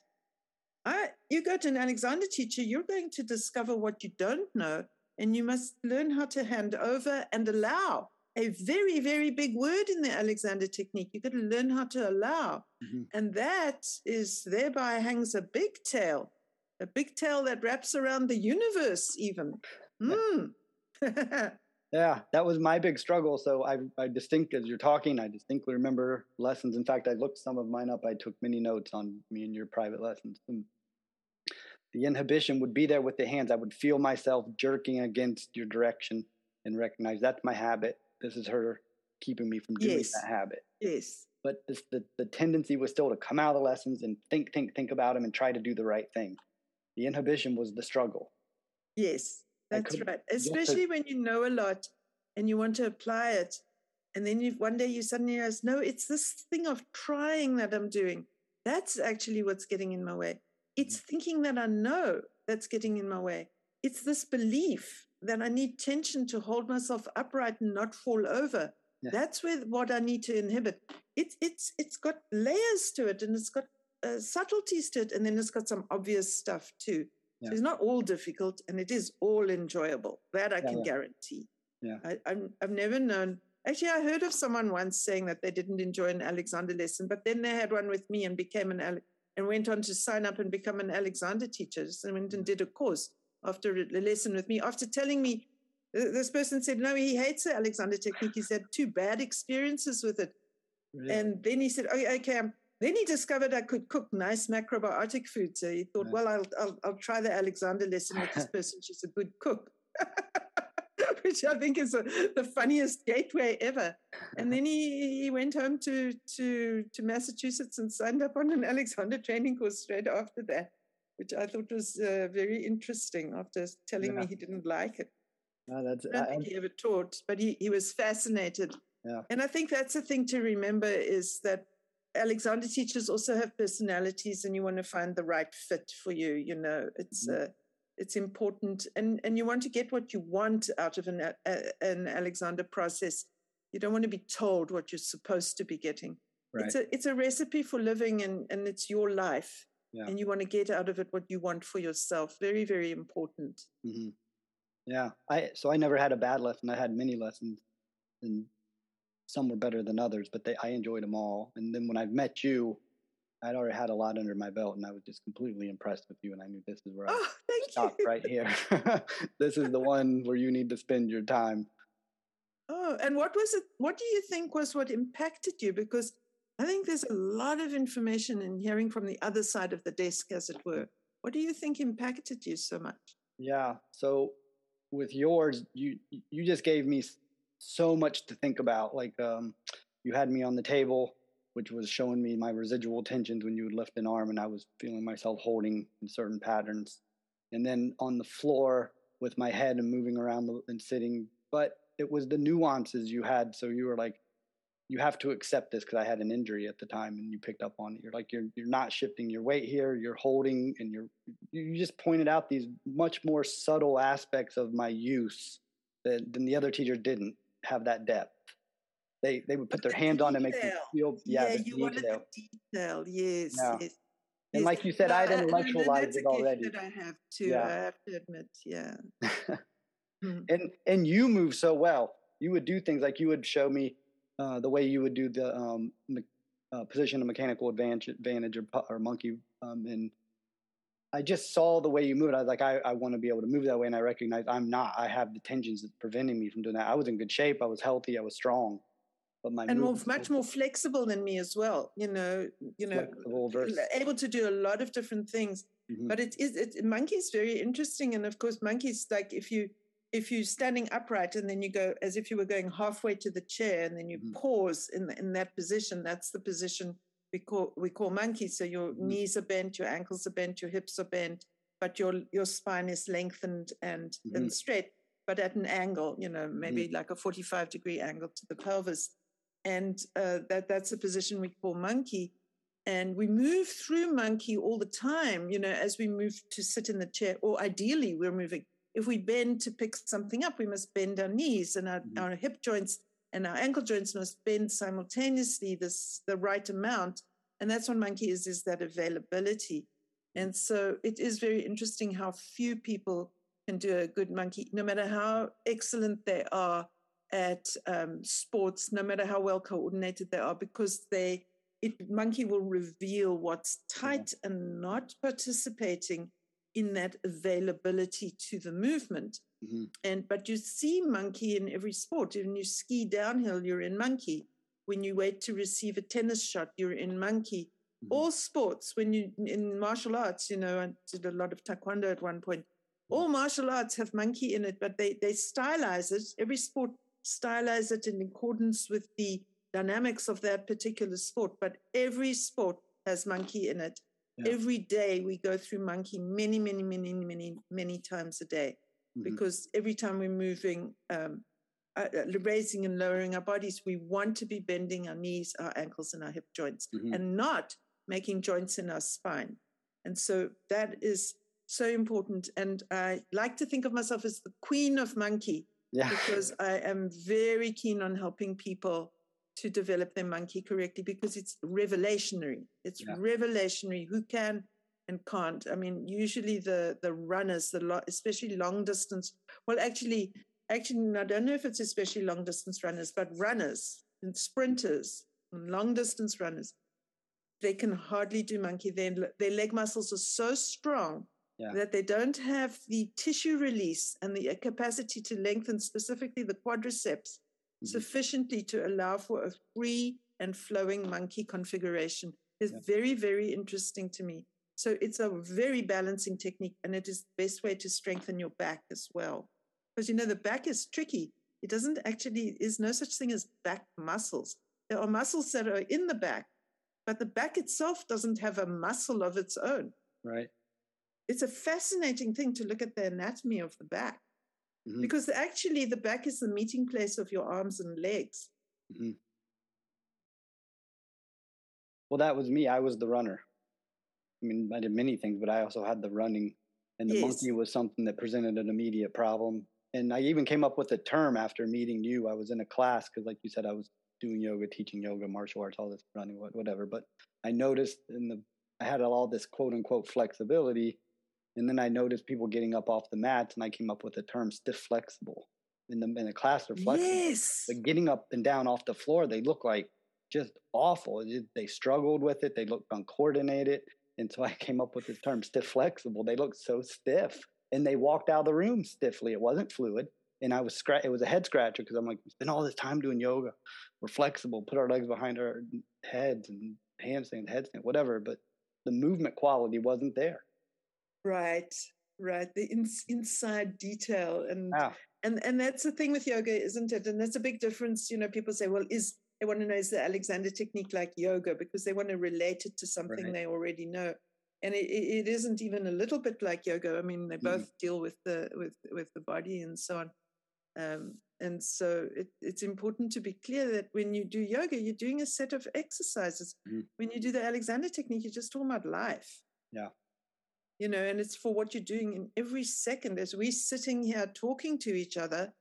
I, you go to an Alexander teacher, you're going to discover what you don't know, and you must learn how to hand over and allow. A very, very big word in the Alexander technique. You've got to learn how to allow. Mhm. And that is thereby hangs a big tail, a big tail that wraps around the universe, even. Mm. Yeah, that was my big struggle. So I, I distinct as you're talking, I distinctly remember lessons. In fact, I looked some of mine up. I took many notes on me and your private lessons. And the inhibition would be there with the hands. I would feel myself jerking against your direction and recognize that's my habit. This is her keeping me from doing Yes. that habit. yes. But this, the, the tendency was still to come out of the lessons and think, think, think about them and try to do the right thing. The inhibition was the struggle. Yes, that's right. just to- Especially when you know a lot and you want to apply it. And then you, one day you suddenly realize, no, it's this thing of trying that I'm doing. That's actually what's getting in my way. It's Mm-hmm. thinking that I know that's getting in my way. It's this belief that I need tension to hold myself upright and not fall over. Yeah. That's where what I need to inhibit. It's it's it's got layers to it and it's got uh, subtleties to it, and then it's got some obvious stuff too. Yeah. So it's not all difficult, and it is all enjoyable. That I Yeah, can guarantee. Yeah. I, I'm, I've never known. Actually, I heard of someone once saying that they didn't enjoy an Alexander lesson, but then they had one with me and became an Ale- and went on to sign up and become an Alexander teacher. So went and did a course after a lesson with me. After telling me, this person said no, he hates the Alexander technique. He's had two bad experiences with it. And then he said, oh, okay. Um, then he discovered I could cook nice macrobiotic food. So he thought, Yeah. well, I'll, I'll, I'll try the Alexander lesson with this person. She's a good cook. which I think is a, the funniest gateway ever. And then he, he went home to, to, to Massachusetts and signed up on an Alexander training course straight after that, which I thought was uh, very interesting after telling yeah. me he didn't like it. No, that's, I don't I, think he ever taught, but he, he was fascinated. Yeah. And I think that's the thing to remember is that Alexander teachers also have personalities and you want to find the right fit for you. You know, it's, mm-hmm. uh, it's important and, and you want to get what you want out of an, an Alexander process. You don't want to be told what you're supposed to be getting. Right. It's a, it's a recipe for living and, and it's your life. Yeah. And you want to get out of it what you want for yourself. Very, very important. Mm-hmm. Yeah. I, so I never had a bad lesson. I had many lessons and some were better than others, but they, I enjoyed them all. And then when I met you, I'd already had a lot under my belt, and I was just completely impressed with you. And I knew this is where oh, I stop right here. this is the one where you need to spend your time. Oh, and what was it? What do you think was what impacted you? Because I think there's a lot of information in hearing from the other side of the desk, as it were. What do you think impacted you so much? Yeah. So with yours, you you just gave me so much to think about. Like um, you had me on the table which was showing me my residual tensions when you would lift an arm and I was feeling myself holding in certain patterns. And then on the floor with my head and moving around and sitting. But it was the nuances you had. So you were like, you have to accept this because I had an injury at the time and you picked up on it. You're like, you're, you're not shifting your weight here. You're holding and you're, you just pointed out these much more subtle aspects of my use that, than the other teacher didn't have that depth they they would put their hand on and make you feel yeah, yeah you wanted the detail yes, yeah. yes. And like you said, I'd intellectualized it already. That I have to, yeah. I have to admit, yeah. hmm. And and you move so well. You would do things like you would show me uh, the way you would do the um, uh, position of mechanical advantage, advantage or, or monkey, um, and I just saw the way you moved. I was like, I, I want to be able to move that way, and I recognize I'm not. I have the tensions that's preventing me from doing that. I was in good shape. I was healthy. I was strong but my and more, much more flexible than me as well. You know, you know, able to do a lot of different things. Mm-hmm. But it is it, monkey is very interesting, and of course, monkeys like if you if you're standing upright and then you go as if you were going halfway to the chair and then you mm-hmm. pause in in that position. That's the position we call we call monkey. So your mm-hmm. knees are bent, your ankles are bent, your hips are bent, but your your spine is lengthened and and mm-hmm. straight, but at an angle. You know, maybe mm-hmm. like a forty five degree angle to the pelvis and uh, that that's a position we call monkey. And we move through monkey all the time, you know, as we move to sit in the chair, or ideally we're moving. If we bend to pick something up, we must bend our knees and our, mm-hmm. our hip joints and our ankle joints must bend simultaneously this the right amount. And that's what monkey is, is that availability. And so it is very interesting how few people can do a good monkey, no matter how excellent they are at um, sports, no matter how well coordinated they are, because they it monkey will reveal what's tight yeah. and not participating in that availability to the movement. Mm-hmm. And but you see monkey in every sport. When you ski downhill, you're in monkey. When you wait to receive a tennis shot, you're in monkey. Mm-hmm. All sports, when you in martial arts, you know, I did a lot of taekwondo at one point. Mm-hmm. All martial arts have monkey in it, but they they stylize it. Every sport stylize it in accordance with the dynamics of that particular sport. But every sport has monkey in it. Yeah. Every day we go through monkey many, many, many, many, many times a day mm-hmm. because every time we're moving, um, uh, uh, raising and lowering our bodies, we want to be bending our knees, our ankles, and our hip joints mm-hmm. and not making joints in our spine. And so that is so important. And I like to think of myself as the queen of monkey yeah. because I am very keen on helping people to develop their monkey correctly because it's revelationary. It's yeah. revelationary who can and can't. I mean, usually the the runners, the lo- especially long distance. Well, actually, actually, I don't know if it's especially long distance runners, but runners and sprinters and long distance runners, they can hardly do monkey. Their their leg muscles are so strong yeah. that they don't have the tissue release and the uh, capacity to lengthen specifically the quadriceps mm-hmm. sufficiently to allow for a free and flowing monkey configuration is yeah. very, very interesting to me. So it's a very balancing technique and it is the best way to strengthen your back as well. Because you know, the back is tricky. It doesn't actually, is no such thing as back muscles. There are muscles that are in the back, but the back itself doesn't have a muscle of its own. Right. It's a fascinating thing to look at the anatomy of the back Mhm. because actually the back is the meeting place of your arms and legs. hmm Well, that was me. I was the runner. I mean, I did many things, but I also had the running, and the Yes. monkey was something that presented an immediate problem. And I even came up with a term after meeting you. I was in a class because, like you said, I was doing yoga, teaching yoga, martial arts, all this running, whatever. But I noticed in the I had all this quote unquote flexibility, and then I noticed people getting up off the mats, and I came up with the term stiff flexible. In the in the class, they're flexible. Yes. But getting up and down off the floor, they look like just awful. They struggled with it. They looked uncoordinated. And so I came up with the term, stiff flexible. They looked so stiff. And they walked out of the room stiffly. It wasn't fluid. And I was scratch it was a head scratcher because I'm like, we spend all this time doing yoga. We're flexible, put our legs behind our heads and handstand, headstand, whatever. But the movement quality wasn't there. Right, right. The ins inside detail and Yeah. and and that's the thing with yoga, isn't it? And that's a big difference. You know, people say, well, is they want to know is the Alexander technique like yoga because they want to relate it to something Right. they already know. And it, it isn't even a little bit like yoga. I mean, they Mhm. both deal with the with with the body and so on. Um, and so it, it's important to be clear that when you do yoga, you're doing a set of exercises. Mhm. When you do the Alexander technique, you're just talking about life Yeah. You know, and it's for what you're doing in every second as we're sitting here talking to each other.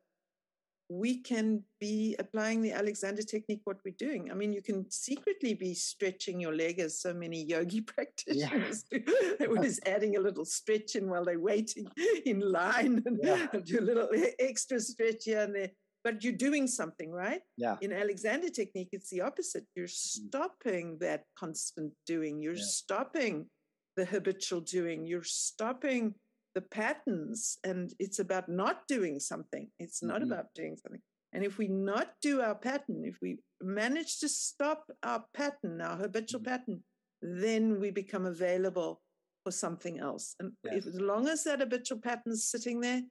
We can be applying the Alexander technique, what we're doing. I mean, you can secretly be stretching your leg as so many yogi practitioners do. They're always adding a little stretch in while they're waiting in line and Yeah. do a little extra stretch here and there. But you're doing something, right? Yeah. In Alexander technique, it's the opposite. You're mm-hmm. stopping that constant doing. You're Yeah. stopping the habitual doing. You're stopping the patterns, and it's about not doing something. It's not Mhm. about doing something. And if we not do our pattern, if we manage to stop our pattern, our habitual Mhm. pattern, then we become available for something else. And if, as long as that habitual pattern is sitting there,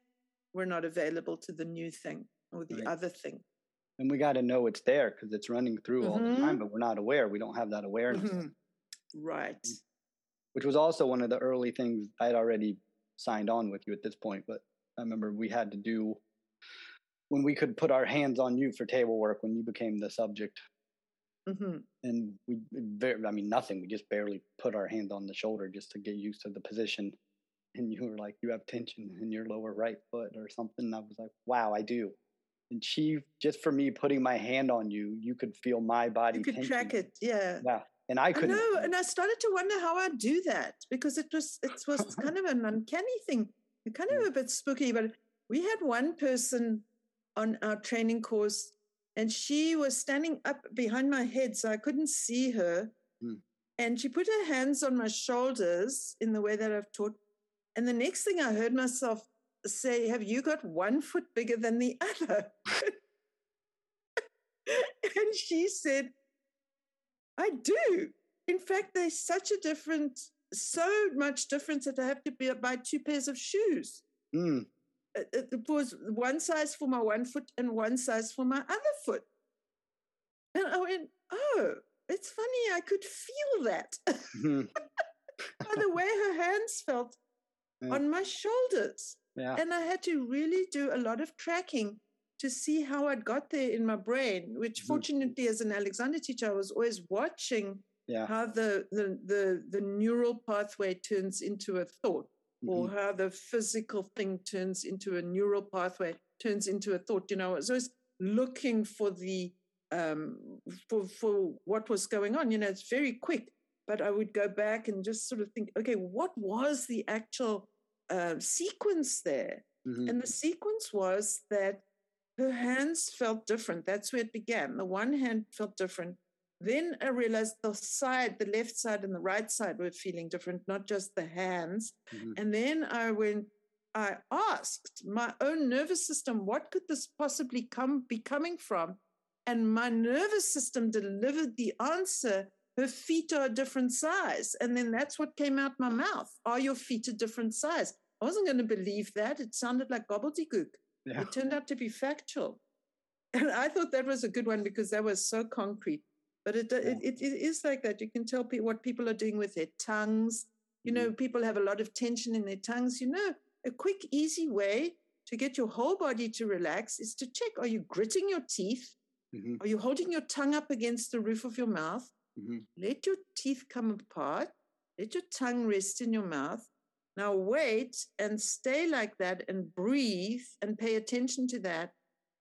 we're not available to the new thing or the Right. other thing. And we got to know it's there because it's running through all the time, Mhm. but we're not aware. We don't have that awareness. Mhm. Right. Which was also one of the early things I had already signed on with you at this point. But I remember we had to do when we could put our hands on you for table work when you became the subject. hmm And we, I mean, nothing. We just barely put our hand on the shoulder just to get used to the position. And you were like, you have tension in your lower right foot or something. And I was like, wow, I do. And she, just for me putting my hand on you, you could feel my body. You could tension. track it. Yeah. Yeah. And I I couldn't. know, and I started to wonder how I'd do that because it was it was kind of an uncanny thing, kind of a bit spooky. But we had one person on our training course, and she was standing up behind my head, so I couldn't see her. Hmm. And she put her hands on my shoulders in the way that I've taught. And the next thing I heard myself say, "Have you got one foot bigger than the other?" and she said, I do. In fact, there's such a difference, so much difference that I have to be, buy two pairs of shoes. Mm, It, was one size for my one foot and one size for my other foot. And I went, oh, it's funny. I could feel that mhm, by the way her hands felt Yeah. on my shoulders. yeah. And I had to really do a lot of tracking to see how I'd got there in my brain, which Mhm. fortunately, as an Alexander teacher, I was always watching Yeah. how the, the, the, the neural pathway turns into a thought, or mhm, how the physical thing turns into a neural pathway, turns into a thought. You know, I was always looking for the um, for for what was going on. You know, it's very quick, but I would go back and just sort of think, okay, what was the actual uh, sequence there? mhm. And the sequence was that her hands felt different. That's where it began. The one hand felt different. Then I realized the side, the left side and the right side were feeling different, not just the hands. Mhm. And then I went, I asked my own nervous system, what could this possibly come be coming from? And my nervous system delivered the answer. Her feet are a different size. And then that's what came out my mouth. Are your feet a different size? I wasn't going to believe that. It sounded like gobbledygook. Yeah. It turned out to be factual. And I thought that was a good one because that was so concrete. But it, yeah. it, it, it is like that. You can tell what people are doing with their tongues. You mm-hmm. know, people have a lot of tension in their tongues. You know, a quick, easy way to get your whole body to relax is to check are you gritting your teeth? Mm-hmm. Are you holding your tongue up against the roof of your mouth? Mm-hmm. Let your teeth come apart. Let your tongue rest in your mouth. Now wait and stay like that and breathe and pay attention to that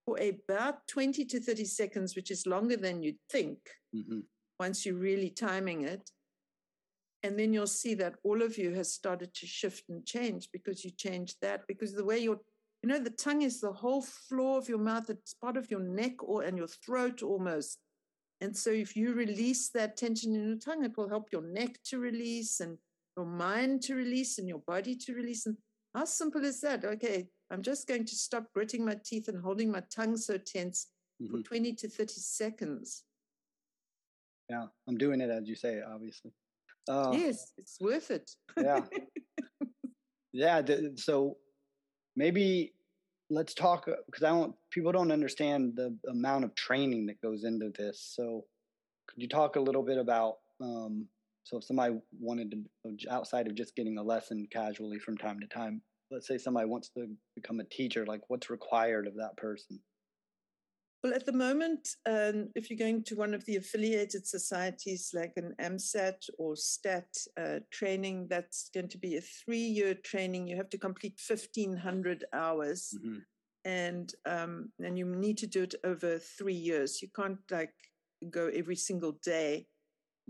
for about 20 to 30 seconds, which is longer than you'd think mm-hmm. once you're really timing it. And then you'll see that all of you has started to shift and change because you changed that. Because the way your, you know, the tongue is the whole floor of your mouth, it's part of your neck or and your throat almost. And so if you release that tension in your tongue, it will help your neck to release and your mind to release and your body to release. And how simple is that? Okay, I'm just going to stop gritting my teeth and holding my tongue so tense mm-hmm. for 20 to 30 seconds. Yeah, I'm doing it as you say, obviously. Uh, yes, it's worth it. yeah. Yeah. Th- so maybe let's talk because I don't, people don't understand the amount of training that goes into this. So could you talk a little bit about, um, so if somebody wanted to, outside of just getting a lesson casually from time to time, let's say somebody wants to become a teacher, like what's required of that person? Well, at the moment, um, if you're going to one of the affiliated societies like an AMSAT or STAT uh, training, that's going to be a three year training. You have to complete 1,500 hours. Mm-hmm. And um, and you need to do it over three years. You can't like go every single day.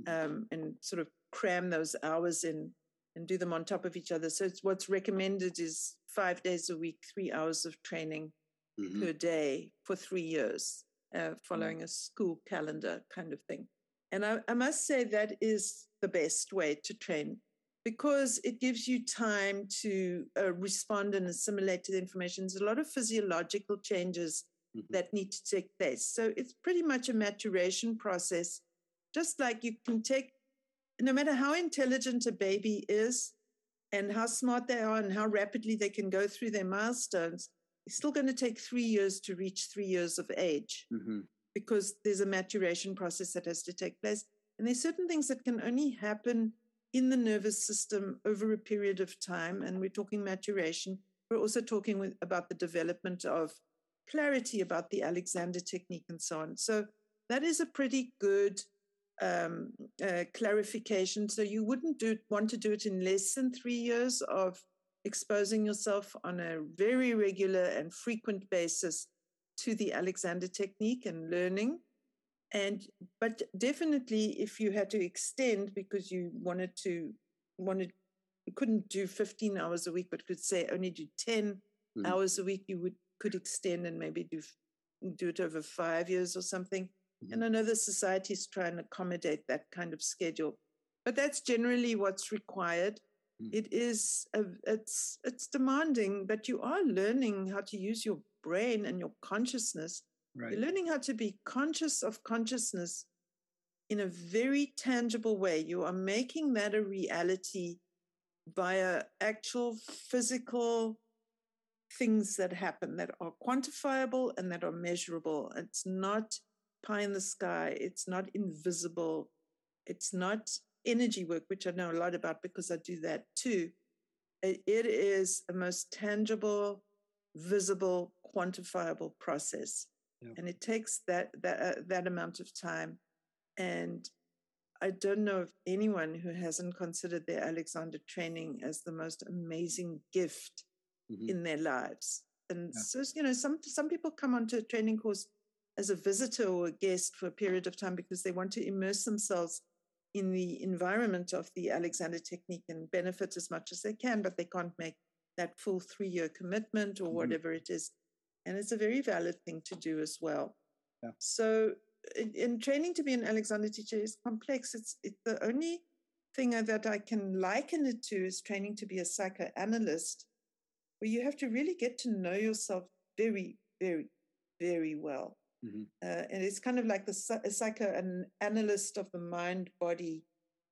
Um, and sort of cram those hours in and do them on top of each other. So what's recommended is five days a week, three hours of training mm-hmm. per day for three years, uh, following mm-hmm. a school calendar kind of thing. And I, I must say that is the best way to train because it gives you time to uh, respond and assimilate to the information. There's a lot of physiological changes mm-hmm. that need to take place. So it's pretty much a maturation process, just like you can take no matter how intelligent a baby is and how smart they are and how rapidly they can go through their milestones, it's still going to take three years to reach three years of age mm-hmm. because there's a maturation process that has to take place. And there's certain things that can only happen in the nervous system over a period of time. And we're talking maturation. We're also talking with, about the development of clarity about the Alexander technique and so on. So that is a pretty good um, uh, clarification. So you wouldn't do want to do it in less than three years of exposing yourself on a very regular and frequent basis to the Alexander technique and learning. And but definitely, if you had to extend because you wanted to wanted couldn't do 15 hours a week, but could say only do 10 mm-hmm. hours a week, you would could extend and maybe do do it over five years or something. And I know the societies try and accommodate that kind of schedule, but that's generally what's required. Mm-hmm. It is a, it's it's demanding, but you are learning how to use your brain and your consciousness. Right. You're learning how to be conscious of consciousness in a very tangible way. You are making that a reality via actual physical things that happen that are quantifiable and that are measurable. It's not pie in the sky. It's not invisible. It's not energy work, which I know a lot about because I do that too. It is a most tangible, visible, quantifiable process, yeah. and it takes that that uh, that amount of time. And I don't know of anyone who hasn't considered their Alexander training as the most amazing gift mm-hmm. in their lives. And yeah. so, you know, some some people come onto a training course as a visitor or a guest for a period of time because they want to immerse themselves in the environment of the Alexander technique and benefit as much as they can, but they can't make that full three year commitment or mm-hmm. whatever it is. And it's a very valid thing to do as well. Yeah. So, in, in, training to be an Alexander teacher is complex. It's, it's the only thing that I can liken it to is training to be a psychoanalyst, where you have to really get to know yourself very, very, very well. Mm-hmm. Uh, and it's kind of like the analyst of the mind body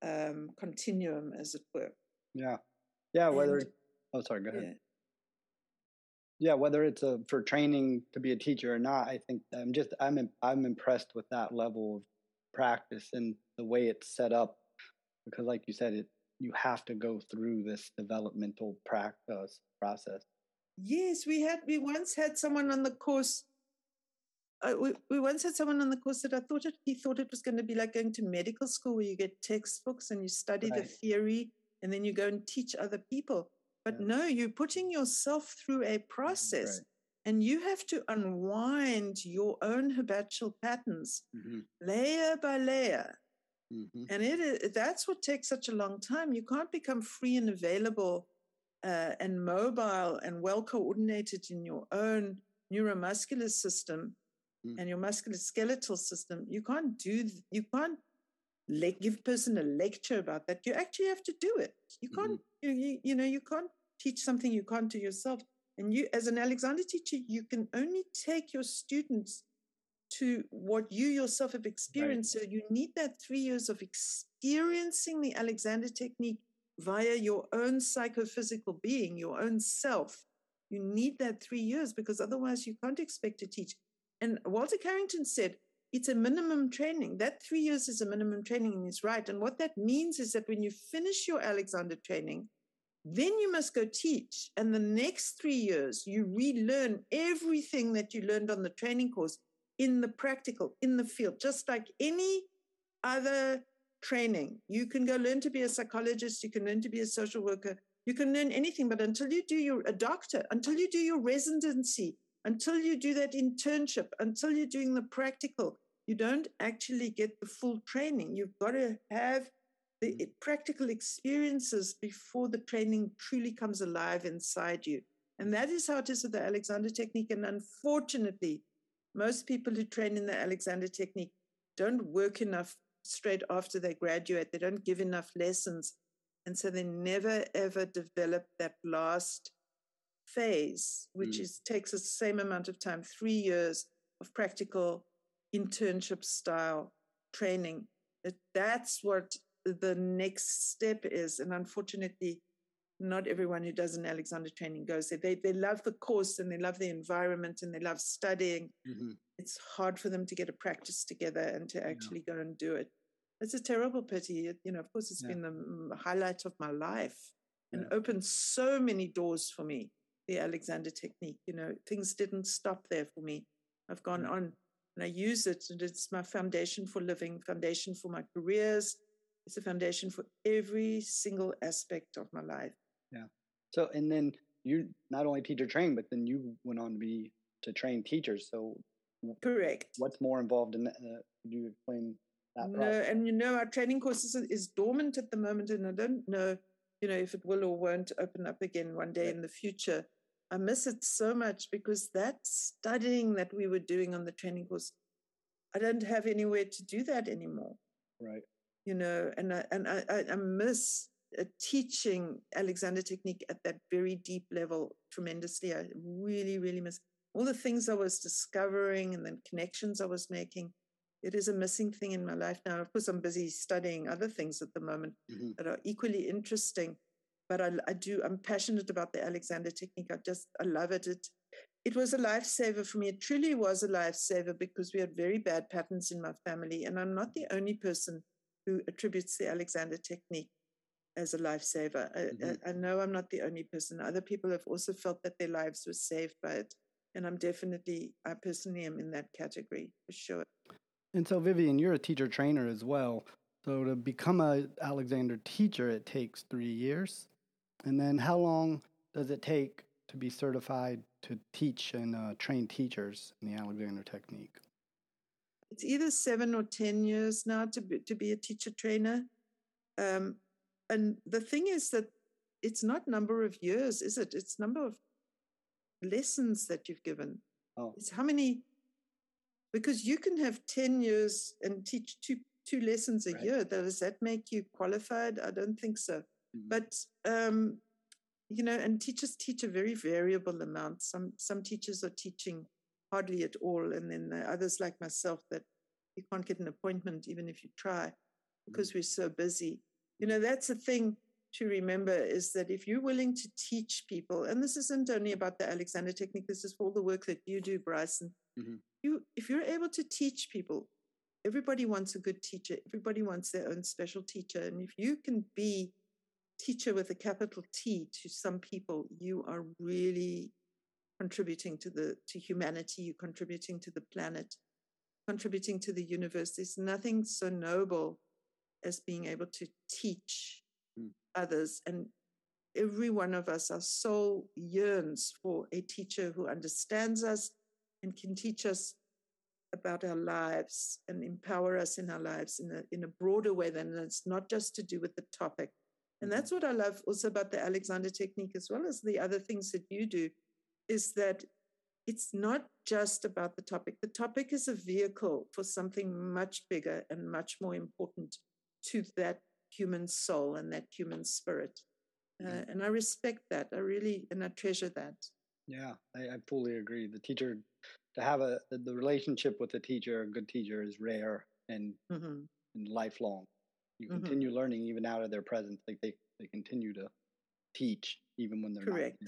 um, continuum, as it were. Yeah. Yeah. Whether, and, oh, sorry, go ahead. yeah, whether it's a, for training to be a teacher or not, I think I'm just I'm I'm impressed with that level of practice and the way it's set up because, like you said, it you have to go through this developmental practice process. Yes, we had we once had someone on the course. Uh, we, we once had someone on the course that I thought it, he thought it was going to be like going to medical school where you get textbooks and you study right. the theory and then you go and teach other people. But yeah. no, you're putting yourself through a process right. and you have to unwind your own habitual patterns mm-hmm. layer by layer. Mm-hmm. And it that's what takes such a long time. You can't become free and available uh, and mobile and well coordinated in your own neuromuscular system mm. and your musculoskeletal system. You can't do, you can't le- give person a lecture about that. You actually have to do it. You can't, mm-hmm. you, you, you know, you can't teach something you can't do yourself. And you, as an Alexander teacher, you can only take your students to what you yourself have experienced. Right. So you need that three years of experiencing the Alexander technique via your own psychophysical being, your own self. You need that three years because otherwise you can't expect to teach. And Walter Carrington said, it's a minimum training. That three years is a minimum training, and he's right. And what that means is that when you finish your Alexander training, then you must go teach. And the next three years, you relearn everything that you learned on the training course in the practical, in the field, just like any other training. You can go learn to be a psychologist, you can learn to be a social worker, you can learn anything, but until you do your a doctor, until you do your residency, until you do that internship, until you're doing the practical, you don't actually get the full training. You've got to have the mm. practical experiences before the training truly comes alive inside you. And that is how it is with the Alexander technique. And unfortunately, most people who train in the Alexander technique don't work enough straight after they graduate. They don't give enough lessons. And so they never ever develop that last phase, which mm. is takes the same amount of time, three years of practical internship style training. That that's what the next step is. And unfortunately, not everyone who does an Alexander training goes there. They, they love the course and they love the environment and they love studying. Mm-hmm. It's hard for them to get a practice together and to actually yeah. go and do it. It's a terrible pity. It, you know, of course, it's yeah. been the highlight of my life and yeah. opened so many doors for me. The Alexander technique, you know, things didn't stop there for me. I've gone on and I use it, and it's my foundation for living, foundation for my careers. It's a foundation for every single aspect of my life. Yeah. So, and then you not only teacher trained, but then you went on to be to train teachers. So, correct. What's more involved in that? Uh, could you explain that? No, and you know, our training course is, is dormant at the moment, and I don't know, you know, if it will or won't open up again one day right. in the future. I miss it so much because that studying that we were doing on the training course, I don't have anywhere to do that anymore. Right. You know, and I, and I, I miss uh, teaching Alexander technique at that very deep level tremendously. I really, really miss all the things I was discovering and the connections I was making. It is a missing thing in my life now. Of course, I'm busy studying other things at the moment mm-hmm. that are equally interesting. But I, I do. I'm passionate about the Alexander technique. I just I love it. It it was a lifesaver for me. It truly was a lifesaver because we had very bad patterns in my family, and I'm not the only person who attributes the Alexander technique as a lifesaver. Mm-hmm. I, I, know I'm not the only person. Other people have also felt that their lives were saved by it. And I'm definitely, I personally am in that category for sure. And so, Vivien, you're a teacher trainer as well. So, to become a Alexander teacher, it takes three years. And then, how long does it take to be certified to teach and uh, train teachers in the Alexander technique? It's either seven or 10 years now to be, to be a teacher trainer. Um, and the thing is that it's not number of years, is it? It's number of lessons that you've given. Oh. It's how many, because you can have 10 years and teach two, two lessons a right. year. Does that make you qualified? I don't think so. Mm-hmm. But, um, you know, and teachers teach a very variable amount. Some, some teachers are teaching hardly at all. And then are others like myself that you can't get an appointment even if you try because mm-hmm. we're so busy. You know, that's the thing. to remember is that if you're willing to teach people, and this isn't only about the Alexander technique, this is for all the work that you do, Bryson. Mhm. You, if you're able to teach people, everybody wants a good teacher. Everybody wants their own special teacher, and if you can be teacher with a capital T to some people, you are really contributing to the to humanity. You're contributing to the planet, contributing to the universe. There's nothing so noble as being able to teach Mm. others. And every one of us, our soul yearns for a teacher who understands us and can teach us about our lives and empower us in our lives in a, in a broader way than it's not just to do with the topic. And Mhm. that's what I love also about the Alexander technique, as well as the other things that you do, is that it's not just about the topic. The topic is a vehicle for something much bigger and much more important to that human soul and that human spirit. Uh, Mhm. and I respect that. I really, and I treasure that. Yeah, I, I fully agree. The teacher to have a the, the relationship with a teacher, a good teacher, is rare and hmm and lifelong. You Mhm. continue learning even out of their presence. Like they they continue to teach even when they're Correct.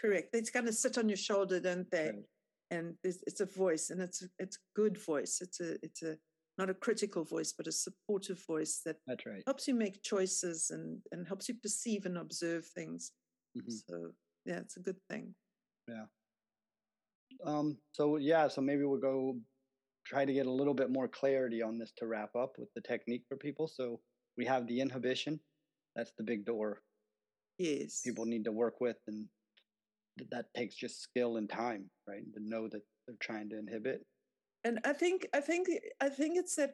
Correct. It's going to sit on your shoulder, don't they? Right. And it's, it's a voice, and it's a, it's a good voice. It's a it's a not a critical voice, but a supportive voice that That's right. helps you make choices and and helps you perceive and observe things. Mhm. So yeah, it's a good thing. Yeah. Um. So yeah. So maybe we'll go try to get a little bit more clarity on this to wrap up with the technique for people. So we have the inhibition. That's the big door Yes. people need to work with, and that takes just skill and time, right? To know that they're trying to inhibit. and i think i think i think it's that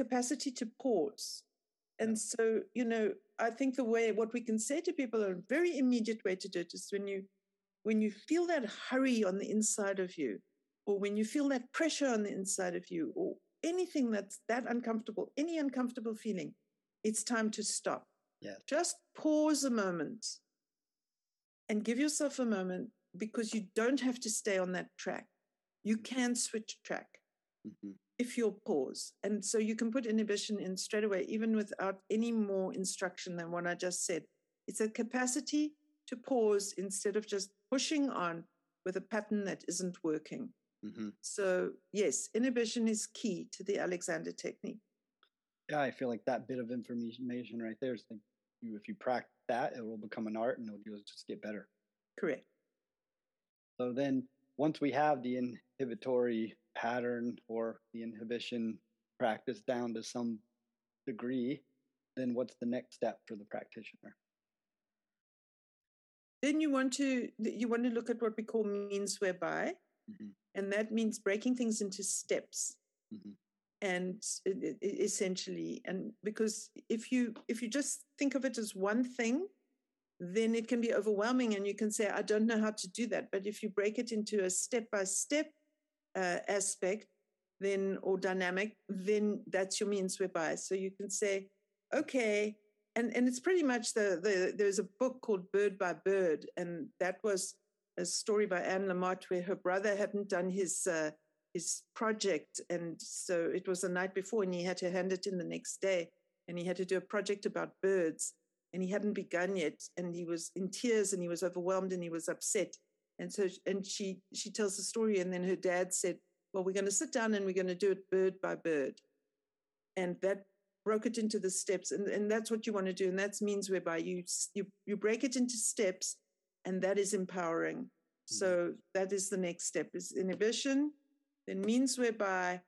capacity to pause and so you know i think the way what we can say to people a very immediate way to do it is when you when you feel that hurry on the inside of you or when you feel that pressure on the inside of you or anything that's that uncomfortable any uncomfortable feeling it's time to stop Yeah. just pause a moment and give yourself a moment because you don't have to stay on that track you can switch track Mhm. if you'll pause. And so you can put inhibition in straight away, even without any more instruction than what I just said. It's a capacity to pause instead of just pushing on with a pattern that isn't working. Mhm. So, yes, inhibition is key to the Alexander technique. Yeah, I feel like that bit of information right there is like you if you practice that, it will become an art and it'll just just get better. Correct. So then once we have the inhibitory pattern or the inhibition practice down to some degree, then what's the next step for the practitioner? Then you want to you want to look at what we call means whereby, Mhm. and that means breaking things into steps. Mhm. and e- e- essentially and because if you if you just think of it as one thing then it can be overwhelming and you can say i don't know how to do that but if you break it into a step by step aspect then or dynamic then that's your means whereby so you can say okay and and it's pretty much the the there's a book called bird by bird and that was a story by anne lamott where her brother hadn't done his uh, his project and so it was the night before and he had to hand it in the next day and he had to do a project about birds and he hadn't begun yet and he was in tears and he was overwhelmed and he was upset. And so and she she tells the story and then her dad said well we're going to sit down and we're going to do it bird by bird. And that broke it into the steps and, and that's what you want to do and that means whereby you you you break it into steps and that is empowering. So that is the next step is inhibition then means whereby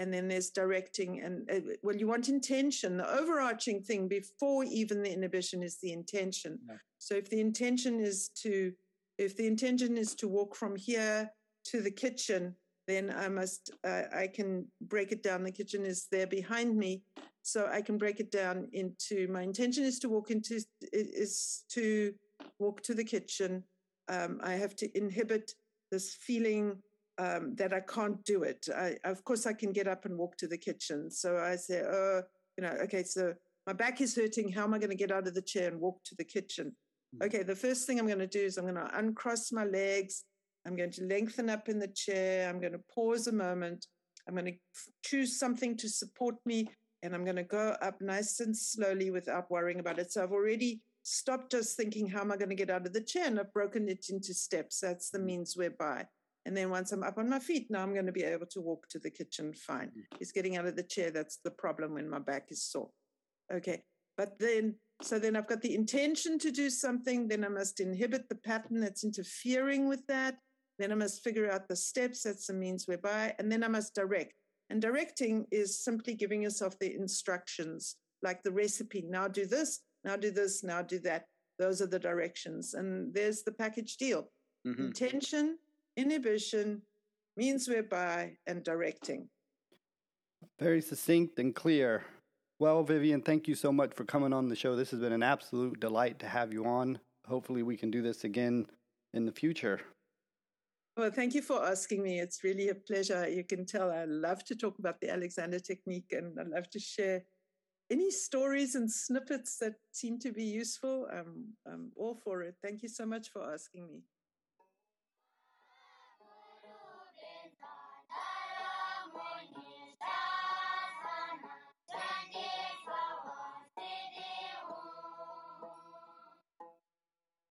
and then there's directing and uh, well you want intention. The overarching thing before even the inhibition is the intention. Yeah. so if the intention is to if the intention is to walk from here to the kitchen then i must uh, i can break it down. The kitchen is there behind me so i can break it down into my intention is to walk into is to walk to the kitchen um, i have to inhibit this feeling um, that I can't do it. I, of course, I can get up and walk to the kitchen. So I say, oh, you know, okay, so my back is hurting. How am I going to get out of the chair and walk to the kitchen? Mhm. Okay, the first thing I'm going to do is I'm going to uncross my legs. I'm going to lengthen up in the chair. I'm going to pause a moment. I'm going to choose something to support me. And I'm going to go up nice and slowly without worrying about it. So I've already stop just thinking, how am I going to get out of the chair? And I've broken it into steps. That's the mm. means whereby. And then once I'm up on my feet, now I'm going to be able to walk to the kitchen fine. Mm. Is getting out of the chair. That's the problem when my back is sore. Okay. But then, so then I've got the intention to do something. Then I must inhibit the pattern that's interfering with that. Then I must figure out the steps. That's the means whereby. And then I must direct. And directing is simply giving yourself the instructions, like the recipe. Now do this, now do this, now do that. Those are the directions. And there's the package deal mm-hmm. intention, inhibition, means whereby, and directing. Very succinct and clear. Well, Vivien, thank you so much for coming on the show. This has been an absolute delight to have you on. Hopefully, we can do this again in the future. Well, thank you for asking me. It's really a pleasure. You can tell I love to talk about the Alexander technique and I love to share any stories and snippets that seem to be useful. I'm, I'm all for it. Thank you so much for asking me.